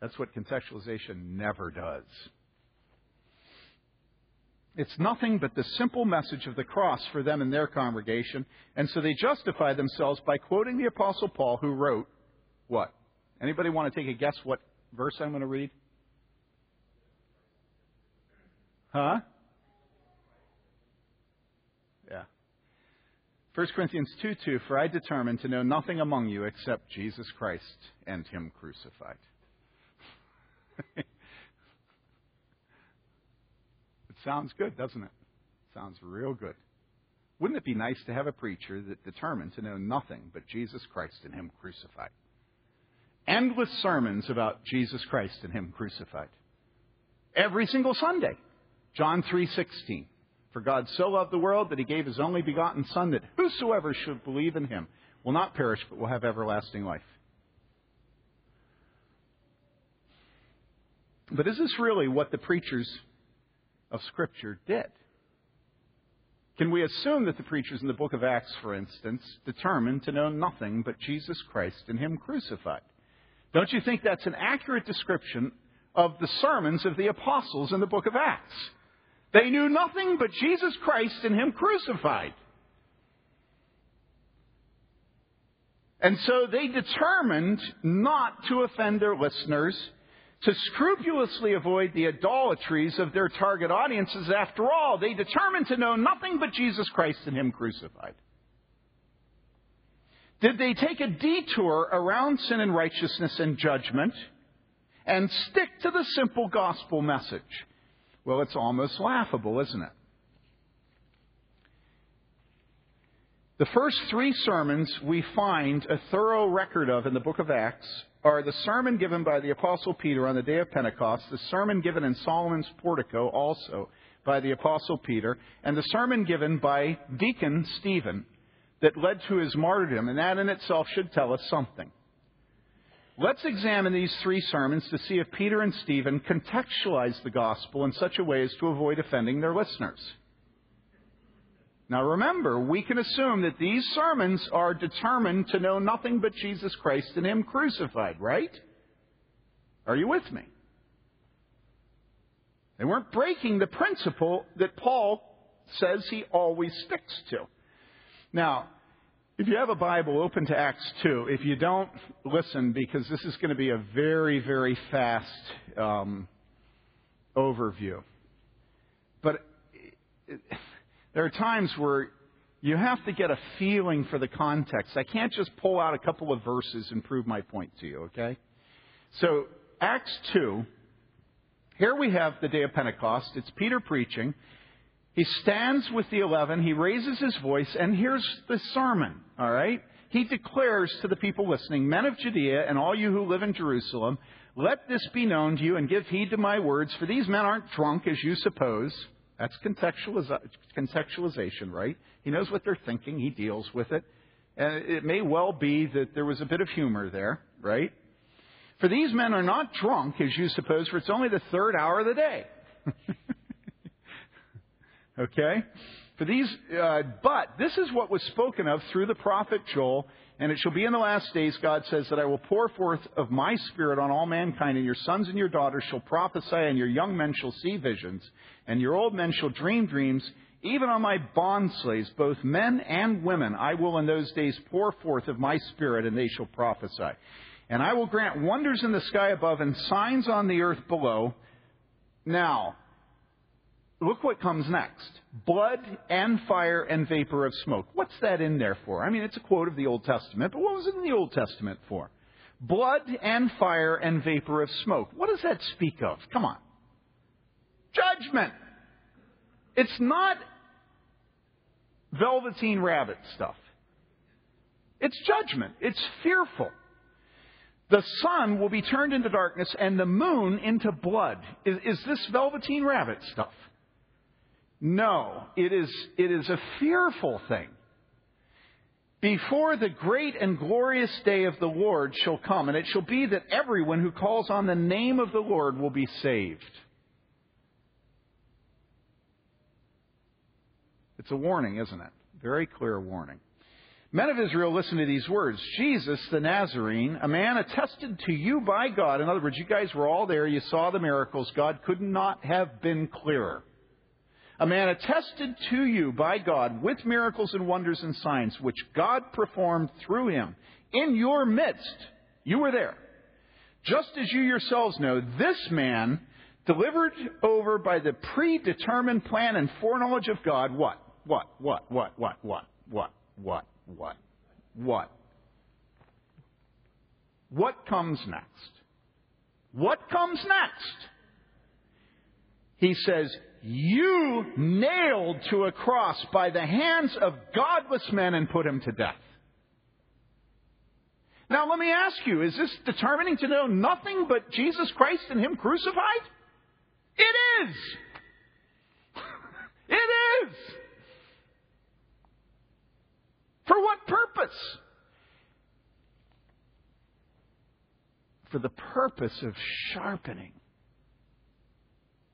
That's what contextualization never does. It's nothing but the simple message of the cross for them and their congregation, and so they justify themselves by quoting the apostle Paul who wrote what? Anybody want to take a guess what verse I'm going to read? Huh? 1 Corinthians 2 2 For I determined to know nothing among you except Jesus Christ and Him crucified. it sounds good, doesn't it? Sounds real good. Wouldn't it be nice to have a preacher that determined to know nothing but Jesus Christ and Him crucified? Endless sermons about Jesus Christ and Him crucified. Every single Sunday. John 3:16. For God so loved the world that he gave his only begotten son that whosoever should believe in him will not perish but will have everlasting life. But is this really what the preachers of scripture did? Can we assume that the preachers in the book of Acts, for instance, determined to know nothing but Jesus Christ and him crucified? Don't you think that's an accurate description of the sermons of the apostles in the book of Acts? They knew nothing but Jesus Christ and Him crucified. And so they determined not to offend their listeners, to scrupulously avoid the idolatries of their target audiences. After all, they determined to know nothing but Jesus Christ and Him crucified. Did they take a detour around sin and righteousness and judgment and stick to the simple gospel message? Well, it's almost laughable, isn't it? The first three sermons we find a thorough record of in the book of Acts are the sermon given by the Apostle Peter on the day of Pentecost, the sermon given in Solomon's portico also by the Apostle Peter, and the sermon given by Deacon Stephen that led to his martyrdom, and that in itself should tell us something. Let's examine these three sermons to see if Peter and Stephen contextualize the gospel in such a way as to avoid offending their listeners. Now remember, we can assume that these sermons are determined to know nothing but Jesus Christ and Him crucified, right? Are you with me? They weren't breaking the principle that Paul says he always sticks to. Now, if you have a Bible, open to Acts 2. If you don't, listen, because this is going to be a very, very fast um, overview. But it, there are times where you have to get a feeling for the context. I can't just pull out a couple of verses and prove my point to you, okay? So, Acts 2, here we have the day of Pentecost. It's Peter preaching. He stands with the eleven, he raises his voice, and here's the sermon, all right? He declares to the people listening, Men of Judea and all you who live in Jerusalem, let this be known to you and give heed to my words, for these men aren't drunk as you suppose. That's contextualization, right? He knows what they're thinking, he deals with it. And it may well be that there was a bit of humor there, right? For these men are not drunk as you suppose, for it's only the third hour of the day. Okay? For these, uh, but this is what was spoken of through the prophet Joel, and it shall be in the last days, God says, that I will pour forth of my spirit on all mankind, and your sons and your daughters shall prophesy, and your young men shall see visions, and your old men shall dream dreams, even on my bondslaves, both men and women, I will in those days pour forth of my spirit, and they shall prophesy. And I will grant wonders in the sky above and signs on the earth below. Now, look what comes next. Blood and fire and vapor of smoke. What's that in there for? I mean, it's a quote of the Old Testament, but what was it in the Old Testament for? Blood and fire and vapor of smoke. What does that speak of? Come on. Judgment. It's not velveteen rabbit stuff. It's judgment. It's fearful. The sun will be turned into darkness and the moon into blood. Is, is this velveteen rabbit stuff? No, it is, it is a fearful thing. Before the great and glorious day of the Lord shall come, and it shall be that everyone who calls on the name of the Lord will be saved. It's a warning, isn't it? Very clear warning. Men of Israel, listen to these words. Jesus the Nazarene, a man attested to you by God. In other words, you guys were all there. You saw the miracles. God could not have been clearer. A man attested to you by God with miracles and wonders and signs, which God performed through him in your midst. You were there. Just as you yourselves know, this man, delivered over by the predetermined plan and foreknowledge of God, what? what, what, what, what, what, what, what, what, what? What comes next? What comes next? He says, You nailed to a cross by the hands of godless men and put him to death. Now, let me ask you, is this determining to know nothing but Jesus Christ and Him crucified? It is. it is. For what purpose? For the purpose of sharpening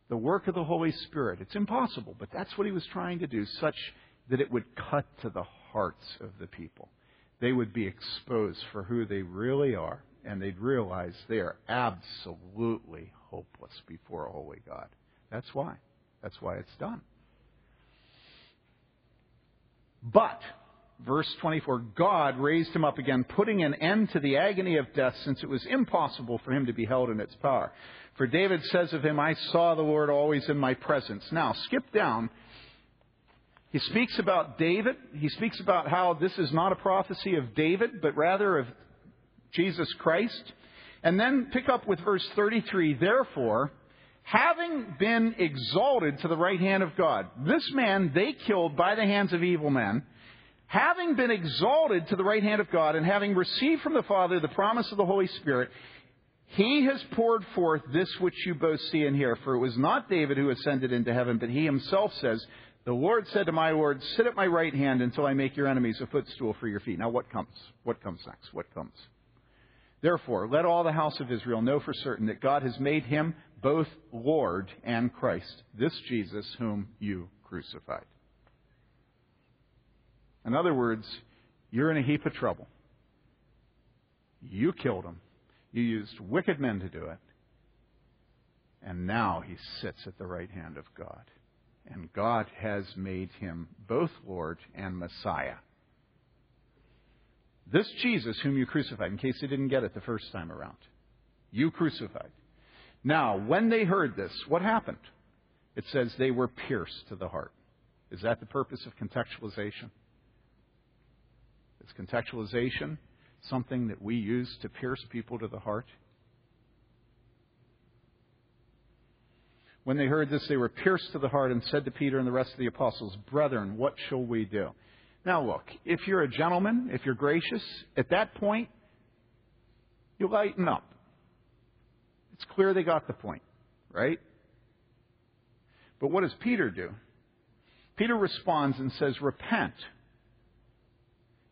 the work of the Holy Spirit. It's impossible, but that's what he was trying to do, such that it would cut to the hearts of the people. They would be exposed for who they really are, and they'd realize they are absolutely hopeless before a holy God. That's why. That's why it's done. But verse 24, God raised him up again, putting an end to the agony of death, since it was impossible for him to be held in its power. For David says of him, I saw the Lord always in my presence. Now, skip down. He speaks about David. He speaks about how this is not a prophecy of David, but rather of Jesus Christ. And then pick up with verse 33. Therefore, having been exalted to the right hand of God, this man they killed by the hands of evil men having been exalted to the right hand of God and having received from the Father the promise of the Holy Spirit, he has poured forth this which you both see and hear. For it was not David who ascended into heaven, but he himself says, The Lord said to my Lord, Sit at my right hand until I make your enemies a footstool for your feet. Now what comes? What comes next? What comes? Therefore, let all the house of Israel know for certain that God has made him both Lord and Christ, this Jesus whom you crucified. In other words, you're in a heap of trouble. You killed him. You used wicked men to do it. And now he sits at the right hand of God. And God has made him both Lord and Messiah. This Jesus, whom you crucified, in case they didn't get it the first time around, you crucified. Now, when they heard this, what happened? It says they were pierced to the heart. Is that the purpose of contextualization? Is contextualization something that we use to pierce people to the heart? When they heard this, they were pierced to the heart and said to Peter and the rest of the apostles, Brethren, what shall we do? Now, look, if you're a gentleman, if you're gracious, at that point, you lighten up. It's clear they got the point, right? But what does Peter do? Peter responds and says, Repent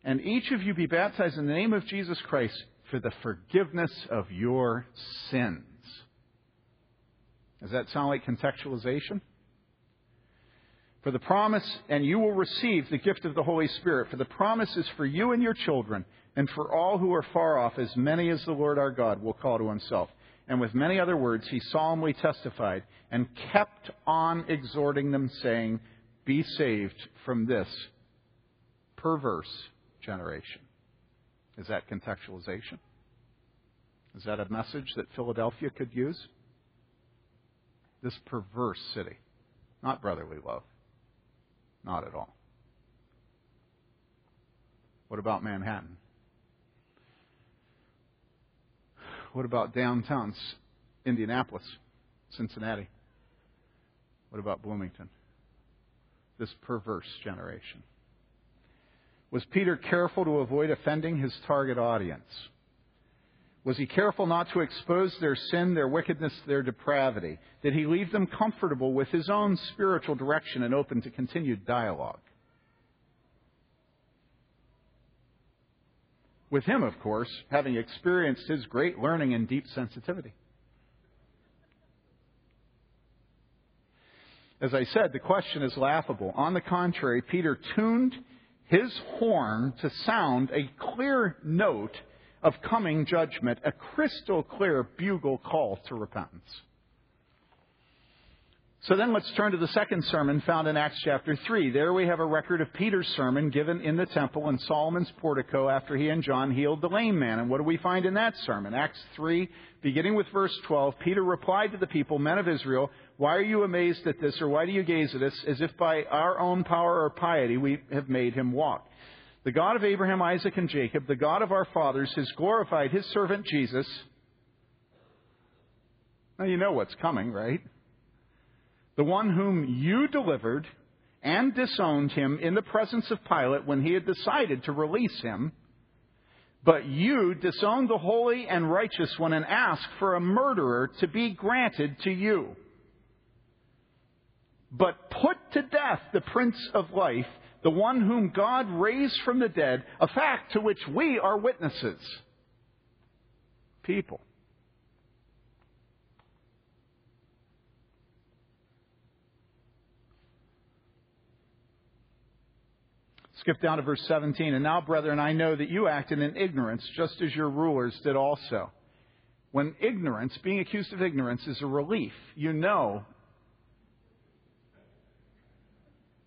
and each of you be baptized in the name of Jesus Christ for the forgiveness of your sins. Does that sound like contextualization? For the promise, and you will receive the gift of the Holy Spirit. For the promise is for you and your children, and for all who are far off, as many as the Lord our God will call to himself. And with many other words, he solemnly testified and kept on exhorting them, saying, Be saved from this perverse generation. Is that contextualization? Is that a message that Philadelphia could use? This perverse city. Not brotherly love. Not at all. What about Manhattan? What about downtown Indianapolis, Cincinnati? What about Bloomington? This perverse generation. Was Peter careful to avoid offending his target audience? Was he careful not to expose their sin, their wickedness, their depravity? Did he leave them comfortable with his own spiritual direction and open to continued dialogue? With him, of course, having experienced his great learning and deep sensitivity. As I said, the question is laughable. On the contrary, Peter tuned his horn to sound a clear note of coming judgment, a crystal clear bugle call to repentance. So then let's turn to the second sermon found in Acts chapter 3. There we have a record of Peter's sermon given in the temple in Solomon's portico after he and John healed the lame man. And what do we find in that sermon? Acts 3, beginning with verse 12, Peter replied to the people, Men of Israel, why are you amazed at this, or why do you gaze at us as if by our own power or piety we have made him walk? The God of Abraham, Isaac, and Jacob, the God of our fathers, has glorified his servant Jesus. Now you know what's coming, right? The one whom you delivered and disowned him in the presence of Pilate when he had decided to release him. But you disowned the holy and righteous one and asked for a murderer to be granted to you. But put to death the Prince of Life the one whom God raised from the dead, a fact to which we are witnesses. People. Skip down to verse 17. And now, brethren, I know that you acted in ignorance, just as your rulers did also. When ignorance, being accused of ignorance, is a relief, you know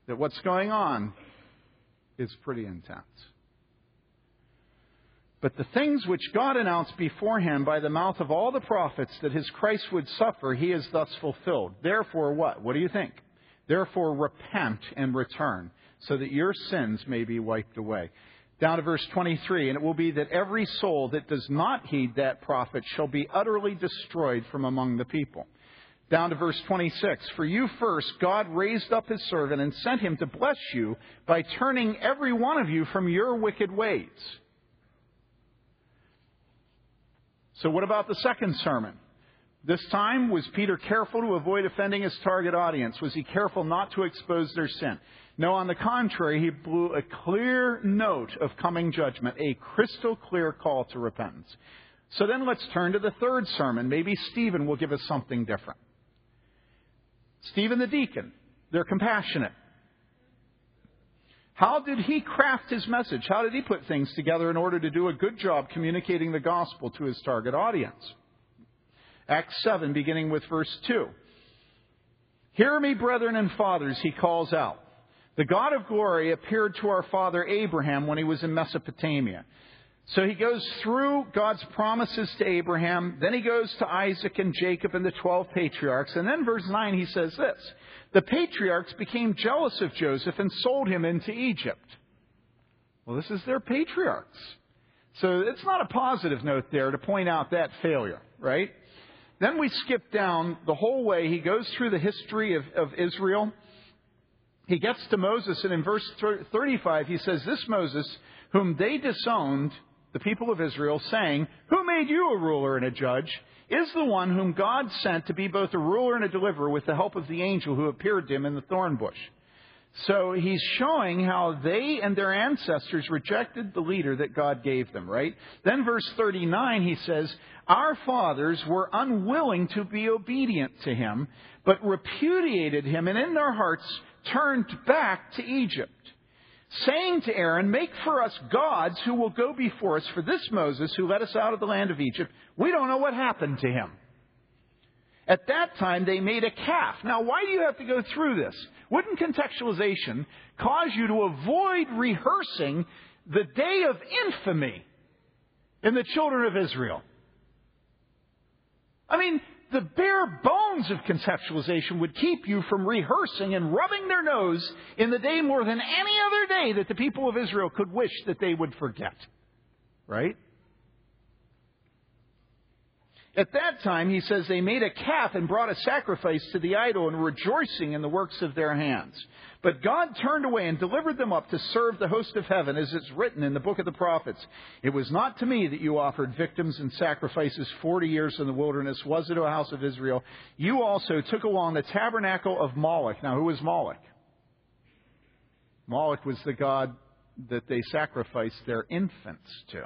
that what's going on is pretty intense. But the things which God announced beforehand by the mouth of all the prophets that his Christ would suffer, he has thus fulfilled. Therefore, what? What do you think? Therefore, repent and return, so that your sins may be wiped away. Down to verse 23, and it will be that every soul that does not heed that prophet shall be utterly destroyed from among the people. Down to verse 26. For you first, God raised up his servant and sent him to bless you by turning every one of you from your wicked ways. So, what about the second sermon? This time, was Peter careful to avoid offending his target audience? Was he careful not to expose their sin? No, on the contrary, he blew a clear note of coming judgment, a crystal clear call to repentance. So then let's turn to the third sermon. Maybe Stephen will give us something different. Stephen the deacon, they're compassionate. How did he craft his message? How did he put things together in order to do a good job communicating the gospel to his target audience? Acts 7, beginning with verse 2. Hear me, brethren and fathers, he calls out. The God of glory appeared to our father Abraham when he was in Mesopotamia. So he goes through God's promises to Abraham, then he goes to Isaac and Jacob and the 12 patriarchs, and then verse 9 he says this The patriarchs became jealous of Joseph and sold him into Egypt. Well, this is their patriarchs. So it's not a positive note there to point out that failure, right? Then we skip down the whole way. He goes through the history of, of Israel. He gets to Moses, and in verse 35 he says, This Moses, whom they disowned, the people of Israel, saying, Who made you a ruler and a judge? Is the one whom God sent to be both a ruler and a deliverer with the help of the angel who appeared to him in the thorn bush. So he's showing how they and their ancestors rejected the leader that God gave them, right? Then verse 39, he says, Our fathers were unwilling to be obedient to him, but repudiated him, and in their hearts turned back to Egypt, saying to Aaron, Make for us gods who will go before us, for this Moses who led us out of the land of Egypt, we don't know what happened to him. At that time, they made a calf. Now, why do you have to go through this? Wouldn't contextualization cause you to avoid rehearsing the day of infamy in the children of Israel? I mean, the bare bones of conceptualization would keep you from rehearsing and rubbing their nose in the day more than any other day that the people of Israel could wish that they would forget. Right? At that time, he says, they made a calf and brought a sacrifice to the idol and rejoicing in the works of their hands. But God turned away and delivered them up to serve the host of heaven, as it's written in the book of the prophets. It was not to me that you offered victims and sacrifices forty years in the wilderness, was it, O house of Israel? You also took along the tabernacle of Moloch. Now, who was Moloch? Moloch was the god that they sacrificed their infants to.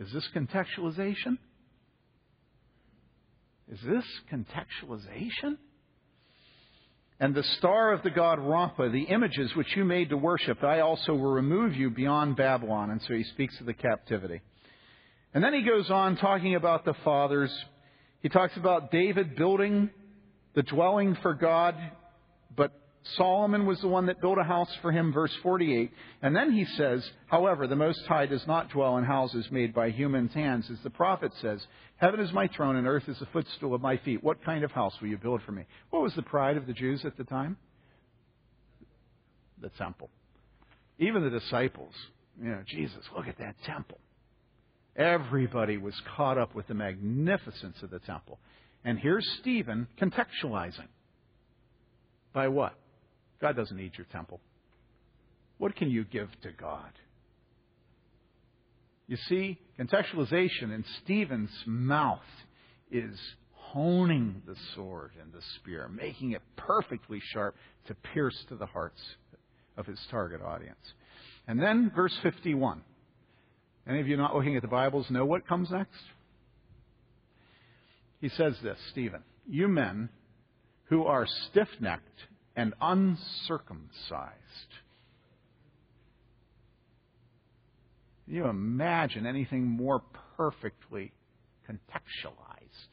Is this contextualization? Is this contextualization? And the star of the god Rompha, the images which you made to worship, I also will remove you beyond Babylon. And so he speaks of the captivity. And then he goes on talking about the fathers. He talks about David building the dwelling for God, Solomon was the one that built a house for him, verse 48. And then he says, However, the Most High does not dwell in houses made by human hands. As the prophet says, Heaven is my throne and earth is the footstool of my feet. What kind of house will you build for me? What was the pride of the Jews at the time? The temple. Even the disciples, you know, Jesus, look at that temple. Everybody was caught up with the magnificence of the temple. And here's Stephen contextualizing. By what? God doesn't need your temple. What can you give to God? You see, contextualization in Stephen's mouth is honing the sword and the spear, making it perfectly sharp to pierce to the hearts of his target audience. And then, verse 51. Any of you not looking at the Bibles know what comes next? He says this, Stephen, you men who are stiff necked and uncircumcised. Can you imagine anything more perfectly contextualized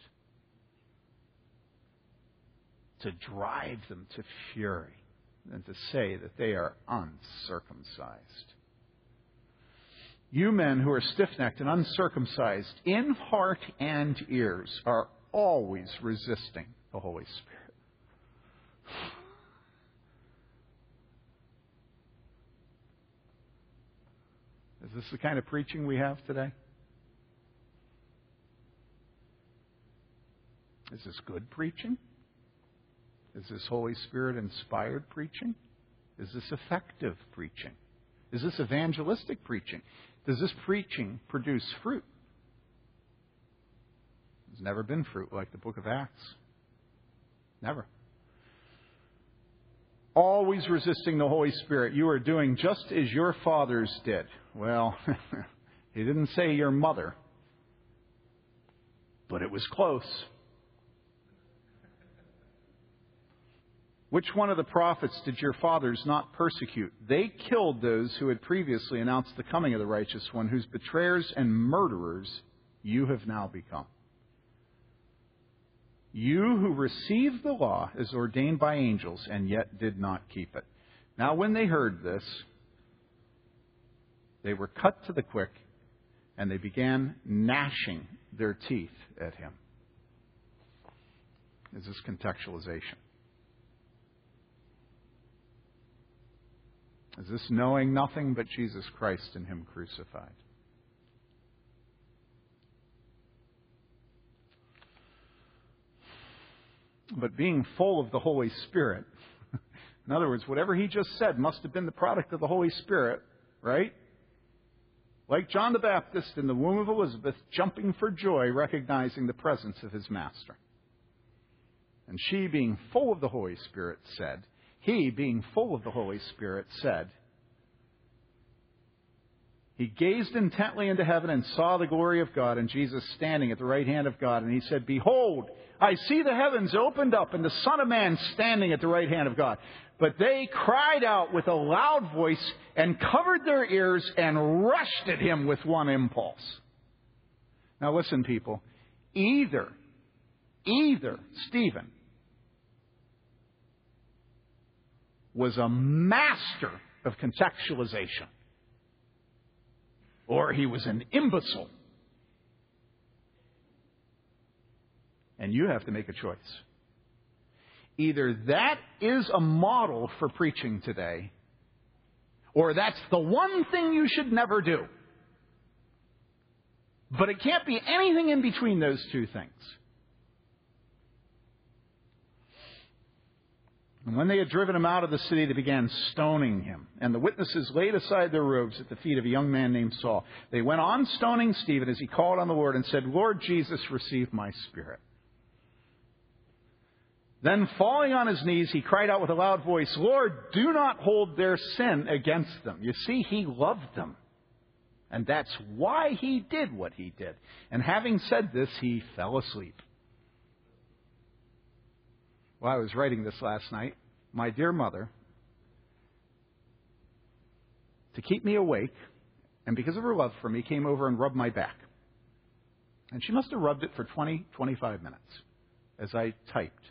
to drive them to fury than to say that they are uncircumcised? You men who are stiff necked and uncircumcised in heart and ears are always resisting the Holy Spirit. Is this the kind of preaching we have today? Is this good preaching? Is this Holy Spirit inspired preaching? Is this effective preaching? Is this evangelistic preaching? Does this preaching produce fruit? There's never been fruit like the book of Acts. Never always resisting the Holy Spirit. You are doing just as your fathers did. Well, he didn't say your mother, but it was close. Which one of the prophets did your fathers not persecute? They killed those who had previously announced the coming of the righteous one, whose betrayers and murderers you have now become. You who received the law as ordained by angels and yet did not keep it. Now, when they heard this, they were cut to the quick and they began gnashing their teeth at him. Is this contextualization? Is this knowing nothing but Jesus Christ and Him crucified? but being full of the Holy Spirit. In other words, whatever he just said must have been the product of the Holy Spirit, right? Like John the Baptist in the womb of Elizabeth, jumping for joy, recognizing the presence of his master. And she, being full of the Holy Spirit, said, He, being full of the Holy Spirit, said, He gazed intently into heaven and saw the glory of God and Jesus standing at the right hand of God. And he said, Behold, I see the heavens opened up and the Son of Man standing at the right hand of God. But they cried out with a loud voice and covered their ears and rushed at him with one impulse. Now listen, people. Either, either Stephen was a master of contextualization, or he was an imbecile. And you have to make a choice. Either that is a model for preaching today, or that's the one thing you should never do. But it can't be anything in between those two things. And when they had driven him out of the city, they began stoning him. And the witnesses laid aside their robes at the feet of a young man named Saul. They went on stoning Stephen as he called on the Lord and said, Lord Jesus, receive my spirit. Then, falling on his knees, he cried out with a loud voice, Lord, do not hold their sin against them. You see, he loved them. And that's why he did what he did. And having said this, he fell asleep. While I was writing this last night, my dear mother, to keep me awake, and because of her love for me, came over and rubbed my back. And she must have rubbed it for 20, 25 minutes as I typed.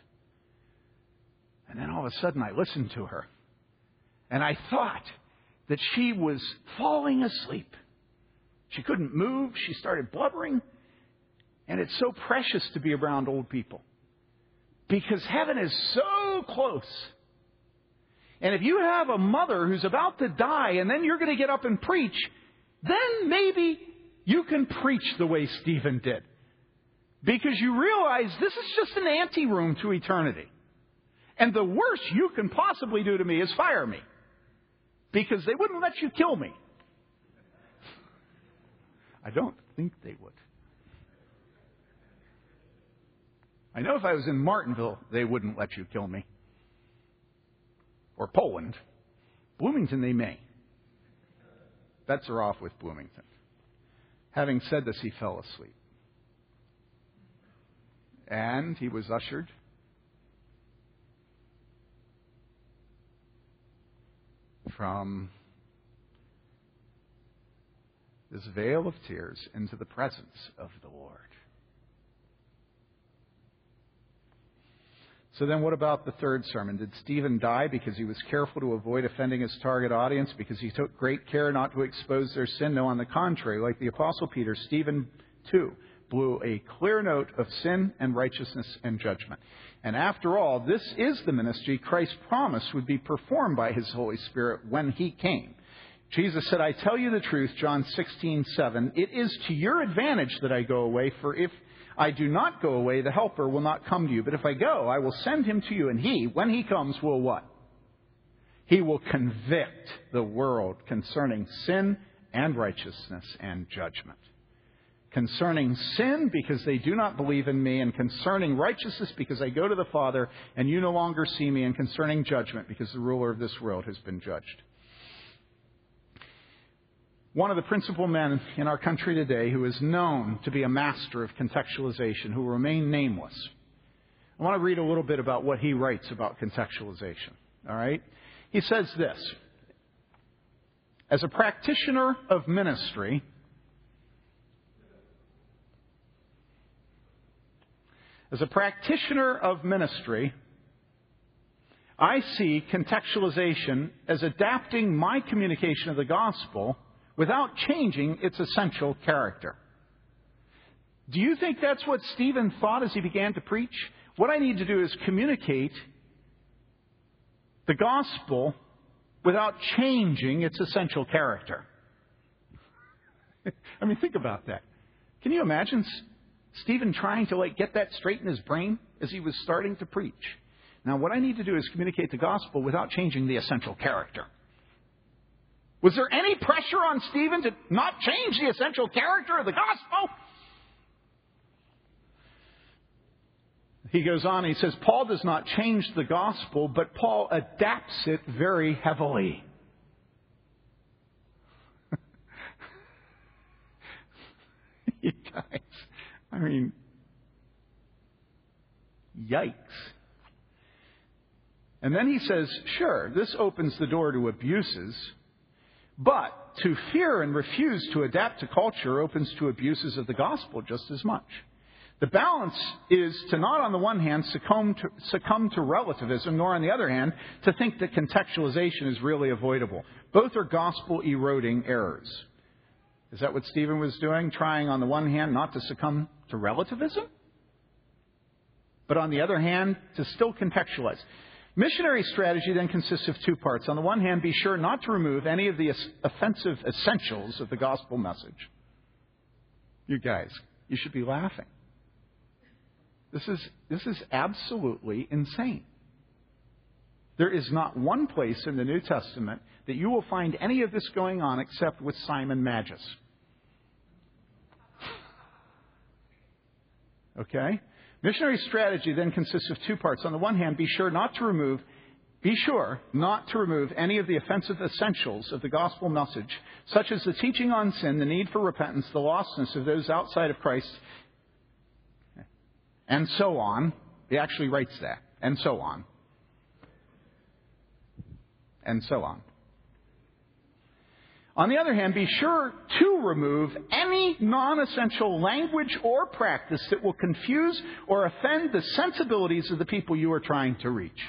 And then all of a sudden I listened to her. And I thought that she was falling asleep. She couldn't move. She started blubbering. And it's so precious to be around old people because heaven is so close. And if you have a mother who's about to die and then you're going to get up and preach, then maybe you can preach the way Stephen did. Because you realize this is just an anteroom to eternity. And the worst you can possibly do to me is fire me. Because they wouldn't let you kill me. I don't think they would. I know if I was in Martinsville, they wouldn't let you kill me. Or Poland. Bloomington, they may. Bets are off with Bloomington. Having said this, he fell asleep. And he was ushered from this vale of tears into the presence of the Lord. So then, what about the third sermon? Did Stephen die because he was careful to avoid offending his target audience, because he took great care not to expose their sin? No, on the contrary, like the Apostle Peter, Stephen too blew a clear note of sin and righteousness and judgment. And after all, this is the ministry Christ promised would be performed by his Holy Spirit when he came. Jesus said, I tell you the truth, John 16, 7, it is to your advantage that I go away, for if I do not go away, the Helper will not come to you. But if I go, I will send him to you, and he, when he comes, will what? He will convict the world concerning sin and righteousness and judgment. Concerning sin, because they do not believe in me, and concerning righteousness, because I go to the Father, and you no longer see me, and concerning judgment, because the ruler of this world has been judged one of the principal men in our country today who is known to be a master of contextualization, who will remain nameless. I want to read a little bit about what he writes about contextualization. All right? He says this As a practitioner of ministry, as a practitioner of ministry, I see contextualization as adapting my communication of the gospel without changing its essential character. Do you think that's what Stephen thought as he began to preach? What I need to do is communicate the gospel without changing its essential character. I mean, think about that. Can you imagine Stephen trying to like get that straight in his brain as he was starting to preach? Now, what I need to do is communicate the gospel without changing the essential character. Was there any pressure on Stephen to not change the essential character of the gospel? He goes on, he says, Paul does not change the gospel, but Paul adapts it very heavily. you guys, I mean, yikes. And then he says, sure, this opens the door to abuses, but to fear and refuse to adapt to culture opens to abuses of the gospel just as much. The balance is to not, on the one hand, succumb to, succumb to relativism, nor, on the other hand, to think that contextualization is really avoidable. Both are gospel eroding errors. Is that what Stephen was doing? Trying, on the one hand, not to succumb to relativism, but on the other hand, to still contextualize. Missionary strategy then consists of two parts. On the one hand, be sure not to remove any of the offensive essentials of the gospel message. You guys, you should be laughing. This is, this is absolutely insane. There is not one place in the New Testament that you will find any of this going on except with Simon Magus. Okay? Missionary strategy then consists of two parts. On the one hand, be sure not to remove be sure not to remove any of the offensive essentials of the gospel message, such as the teaching on sin, the need for repentance, the lostness of those outside of Christ, and so on. He actually writes that, and so on. And so on. On the other hand, be sure to remove any non essential language or practice that will confuse or offend the sensibilities of the people you are trying to reach.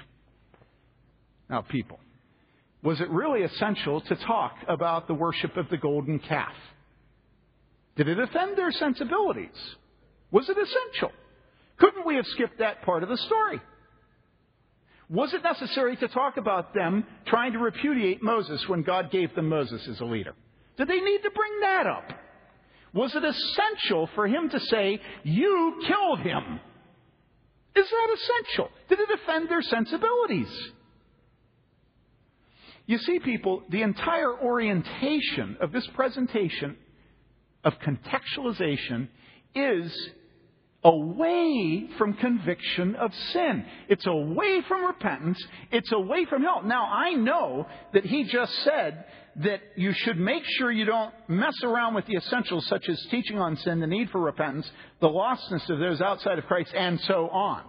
Now, people, was it really essential to talk about the worship of the golden calf? Did it offend their sensibilities? Was it essential? Couldn't we have skipped that part of the story? Was it necessary to talk about them trying to repudiate Moses when God gave them Moses as a leader? Did they need to bring that up? Was it essential for him to say, You killed him? Is that essential? Did it offend their sensibilities? You see, people, the entire orientation of this presentation of contextualization is away from conviction of sin. It's away from repentance. It's away from hell. Now, I know that he just said that you should make sure you don't mess around with the essentials such as teaching on sin, the need for repentance, the lostness of those outside of Christ, and so on.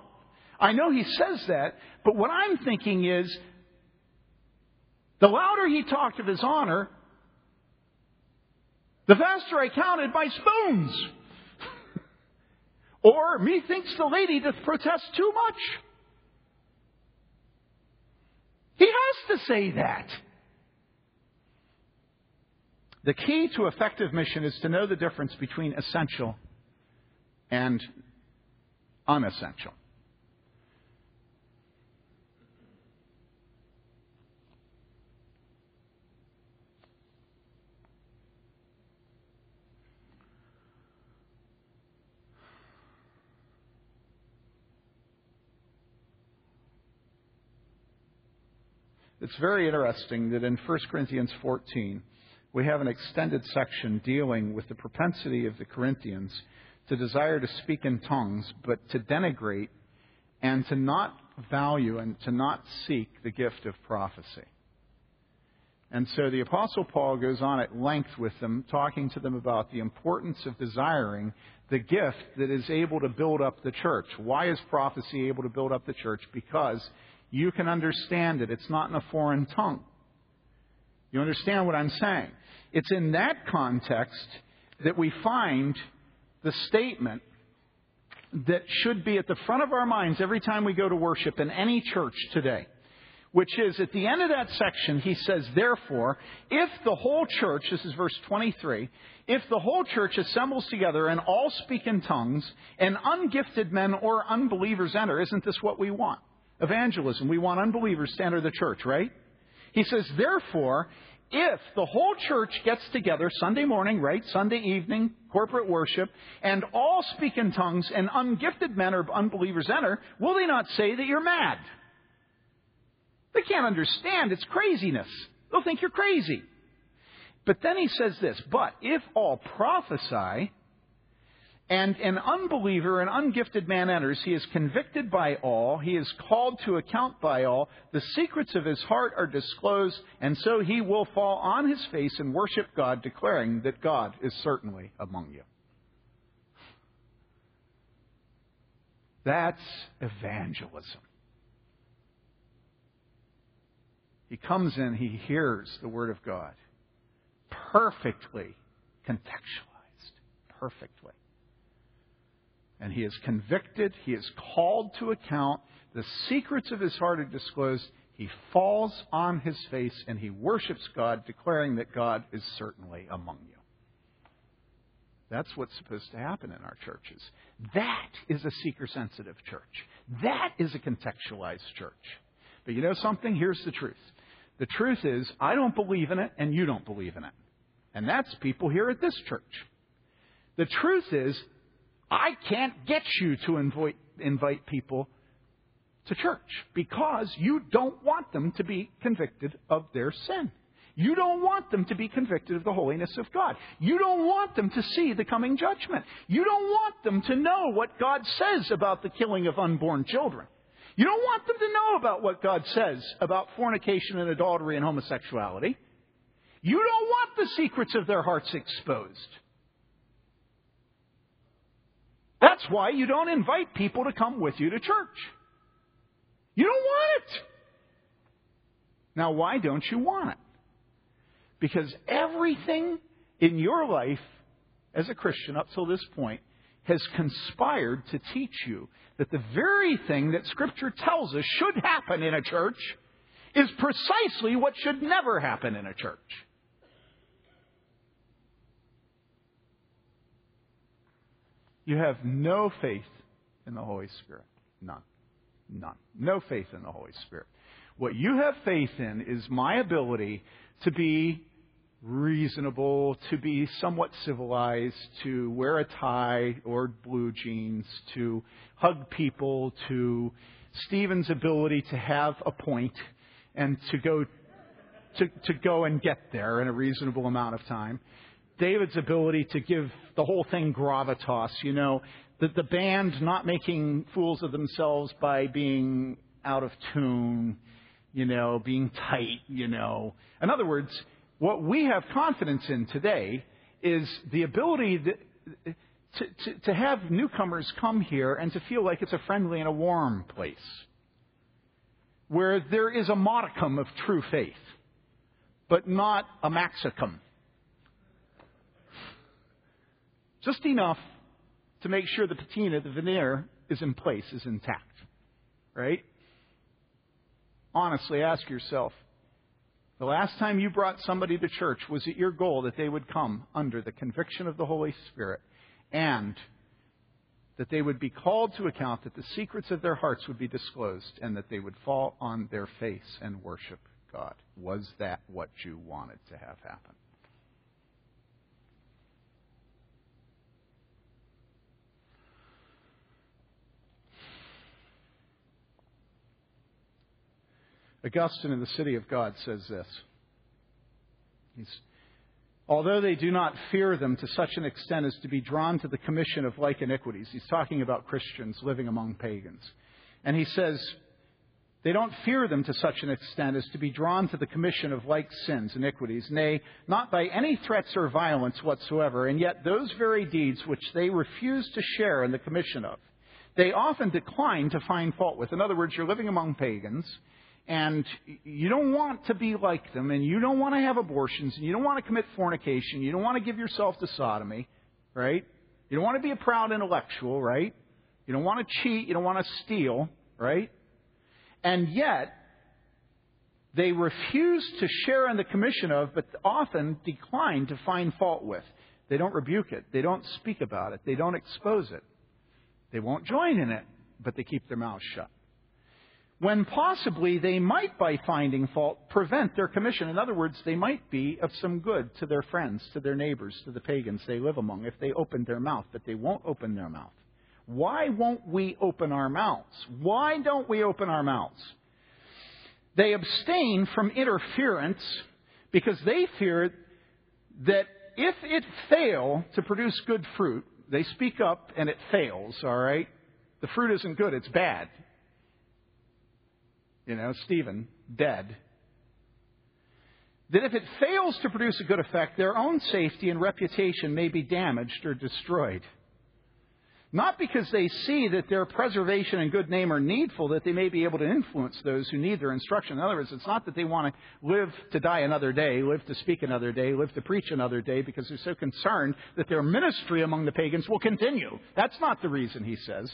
I know he says that, but what I'm thinking is the louder he talked of his honor, the faster I counted my spoons. Or methinks the lady doth protest too much. He has to say that. The key to effective mission is to know the difference between essential and unessential. It's very interesting that in 1 Corinthians 14, we have an extended section dealing with the propensity of the Corinthians to desire to speak in tongues, but to denigrate and to not value and to not seek the gift of prophecy. And so the Apostle Paul goes on at length with them, talking to them about the importance of desiring the gift that is able to build up the church. Why is prophecy able to build up the church? Because you can understand it. It's not in a foreign tongue. You understand what I'm saying? It's in that context that we find the statement that should be at the front of our minds every time we go to worship in any church today. Which is, at the end of that section, he says, Therefore, if the whole church, this is verse 23, if the whole church assembles together and all speak in tongues, and ungifted men or unbelievers enter, isn't this what we want? Evangelism. We want unbelievers to enter the church, right? He says, therefore, if the whole church gets together Sunday morning, right, Sunday evening, corporate worship, and all speak in tongues, and ungifted men or unbelievers enter, will they not say that you're mad? They can't understand. It's craziness. They'll think you're crazy. But then he says this, but if all prophesy, and an unbeliever, an ungifted man enters. He is convicted by all. He is called to account by all. The secrets of his heart are disclosed, and so he will fall on his face and worship God, declaring that God is certainly among you. That's evangelism. He comes in, he hears the Word of God perfectly contextualized. Perfectly. And he is convicted, he is called to account, the secrets of his heart are disclosed. He falls on his face and he worships God, declaring that God is certainly among you. That's what's supposed to happen in our churches. That is a seeker sensitive church. That is a contextualized church. But you know something? Here's the truth. The truth is, I don't believe in it, and you don't believe in it. And that's people here at this church. The truth is, I can't get you to invite, invite people to church because you don't want them to be convicted of their sin. You don't want them to be convicted of the holiness of God. You don't want them to see the coming judgment. You don't want them to know what God says about the killing of unborn children. You don't want them to know about what God says about fornication and adultery and homosexuality. You don't want the secrets of their hearts exposed. That's why you don't invite people to come with you to church. You don't want it. Now, why don't you want it? Because everything in your life as a Christian up till this point has conspired to teach you that the very thing that Scripture tells us should happen in a church is precisely what should never happen in a church. You have no faith in the Holy Spirit. None. None. No faith in the Holy Spirit. What you have faith in is my ability to be reasonable, to be somewhat civilized, to wear a tie or blue jeans, to hug people, to Stephen's ability to have a point and to go to, to go and get there in a reasonable amount of time. David's ability to give the whole thing gravitas, you know, that the band not making fools of themselves by being out of tune, you know, being tight, you know. In other words, what we have confidence in today is the ability that, to, to, to have newcomers come here and to feel like it's a friendly and a warm place where there is a modicum of true faith, but not a maxicum. Just enough to make sure the patina, the veneer, is in place, is intact. Right? Honestly, ask yourself the last time you brought somebody to church, was it your goal that they would come under the conviction of the Holy Spirit and that they would be called to account, that the secrets of their hearts would be disclosed, and that they would fall on their face and worship God? Was that what you wanted to have happen? Augustine in the City of God says this. He's, Although they do not fear them to such an extent as to be drawn to the commission of like iniquities, he's talking about Christians living among pagans. And he says, they don't fear them to such an extent as to be drawn to the commission of like sins, iniquities, nay, not by any threats or violence whatsoever, and yet those very deeds which they refuse to share in the commission of, they often decline to find fault with. In other words, you're living among pagans, and you don't want to be like them, and you don't want to have abortions, and you don't want to commit fornication, you don't want to give yourself to sodomy, right? You don't want to be a proud intellectual, right? You don't want to cheat, you don't want to steal, right? And yet, they refuse to share in the commission of, but often decline to find fault with. They don't rebuke it. They don't speak about it. They don't expose it. They won't join in it, but they keep their mouths shut when possibly they might, by finding fault, prevent their commission. In other words, they might be of some good to their friends, to their neighbors, to the pagans they live among if they opened their mouth, but they won't open their mouth. Why won't we open our mouths? Why don't we open our mouths? They abstain from interference because they fear that if it fail to produce good fruit, they speak up and it fails, all right? The fruit isn't good, it's bad you know, Stephen, dead, that if it fails to produce a good effect, their own safety and reputation may be damaged or destroyed. Not because they see that their preservation and good name are needful, that they may be able to influence those who need their instruction. In other words, it's not that they want to live to die another day, live to speak another day, live to preach another day, because they're so concerned that their ministry among the pagans will continue. That's not the reason, he says.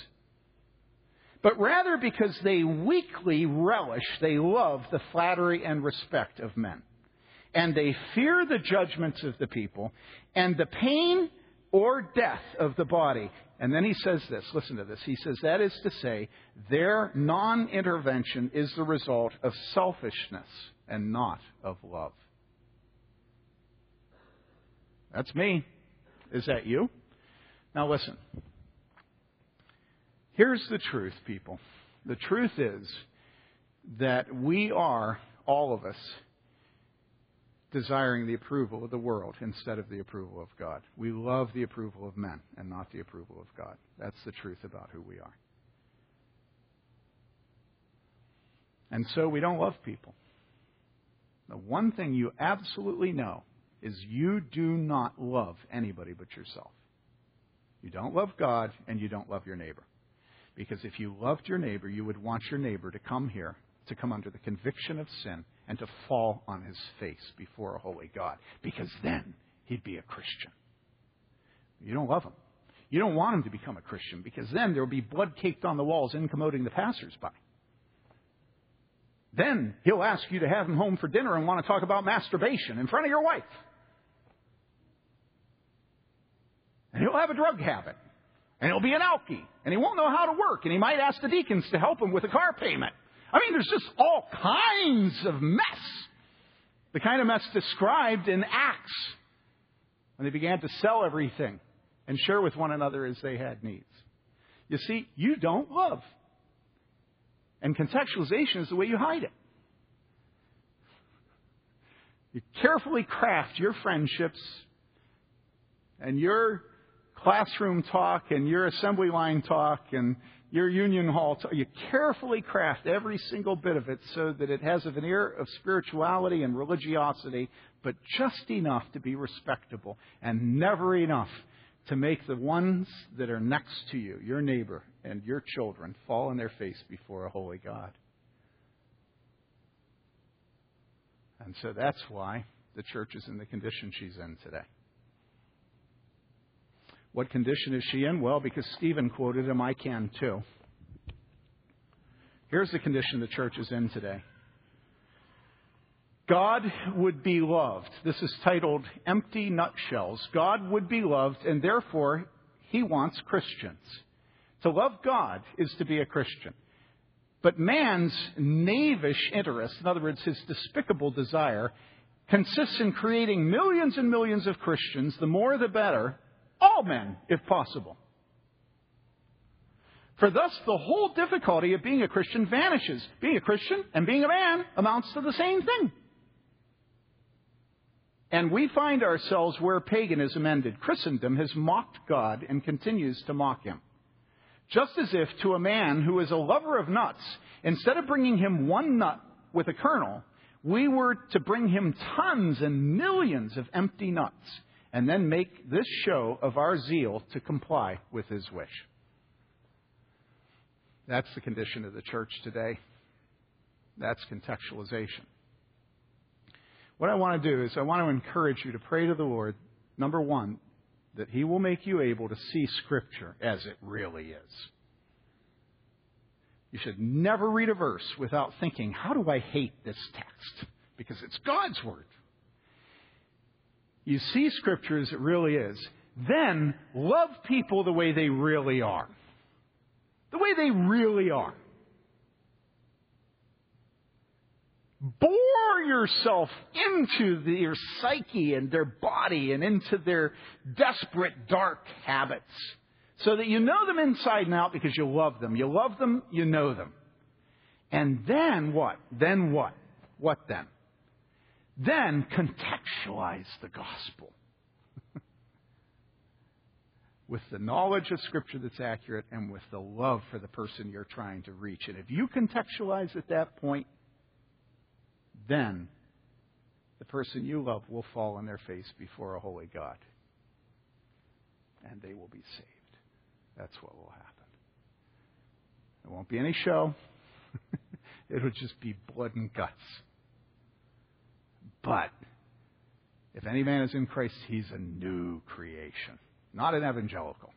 But rather because they weakly relish, they love the flattery and respect of men. And they fear the judgments of the people and the pain or death of the body. And then he says this listen to this. He says, that is to say, their non intervention is the result of selfishness and not of love. That's me. Is that you? Now listen. Here's the truth, people. The truth is that we are, all of us, desiring the approval of the world instead of the approval of God. We love the approval of men and not the approval of God. That's the truth about who we are. And so we don't love people. The one thing you absolutely know is you do not love anybody but yourself. You don't love God and you don't love your neighbor. Because if you loved your neighbor, you would want your neighbor to come here, to come under the conviction of sin, and to fall on his face before a holy God, because then he'd be a Christian. You don't love him. You don't want him to become a Christian, because then there will be blood caked on the walls incommoding the passersby. Then he'll ask you to have him home for dinner and want to talk about masturbation in front of your wife. And he'll have a drug habit. And he'll be an alkie. And he won't know how to work. And he might ask the deacons to help him with a car payment. I mean, there's just all kinds of mess. The kind of mess described in Acts when they began to sell everything and share with one another as they had needs. You see, you don't love. And contextualization is the way you hide it. You carefully craft your friendships and your classroom talk and your assembly line talk and your union hall, talk. you carefully craft every single bit of it so that it has a veneer of spirituality and religiosity, but just enough to be respectable and never enough to make the ones that are next to you, your neighbor and your children, fall on their face before a holy God. And so that's why the church is in the condition she's in today. What condition is she in? Well, because Stephen quoted him, I can too. Here's the condition the church is in today. God would be loved. This is titled Empty Nutshells. God would be loved, and therefore, He wants Christians. To love God is to be a Christian. But man's knavish interest, in other words, his despicable desire, consists in creating millions and millions of Christians, the more the better, all men, if possible. For thus the whole difficulty of being a Christian vanishes. Being a Christian and being a man amounts to the same thing. And we find ourselves where paganism ended. Christendom has mocked God and continues to mock him. Just as if to a man who is a lover of nuts, instead of bringing him one nut with a kernel, we were to bring him tons and millions of empty nuts and then make this show of our zeal to comply with his wish. That's the condition of the church today. That's contextualization. What I want to do is I want to encourage you to pray to the Lord, number one, that He will make you able to see Scripture as it really is. You should never read a verse without thinking, how do I hate this text? Because it's God's Word you see Scripture as it really is, then love people the way they really are. The way they really are. Bore yourself into their psyche and their body and into their desperate, dark habits so that you know them inside and out because you love them. You love them, you know them. And then what? Then what? What then? Then contextualize the gospel with the knowledge of Scripture that's accurate and with the love for the person you're trying to reach. And if you contextualize at that point, then the person you love will fall on their face before a holy God. And they will be saved. That's what will happen. There won't be any show. It'll just be blood and guts. But if any man is in Christ, he's a new creation, not an evangelical.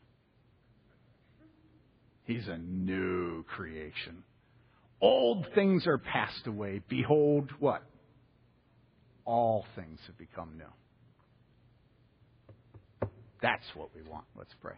He's a new creation. Old things are passed away. Behold, what? All things have become new. That's what we want. Let's pray.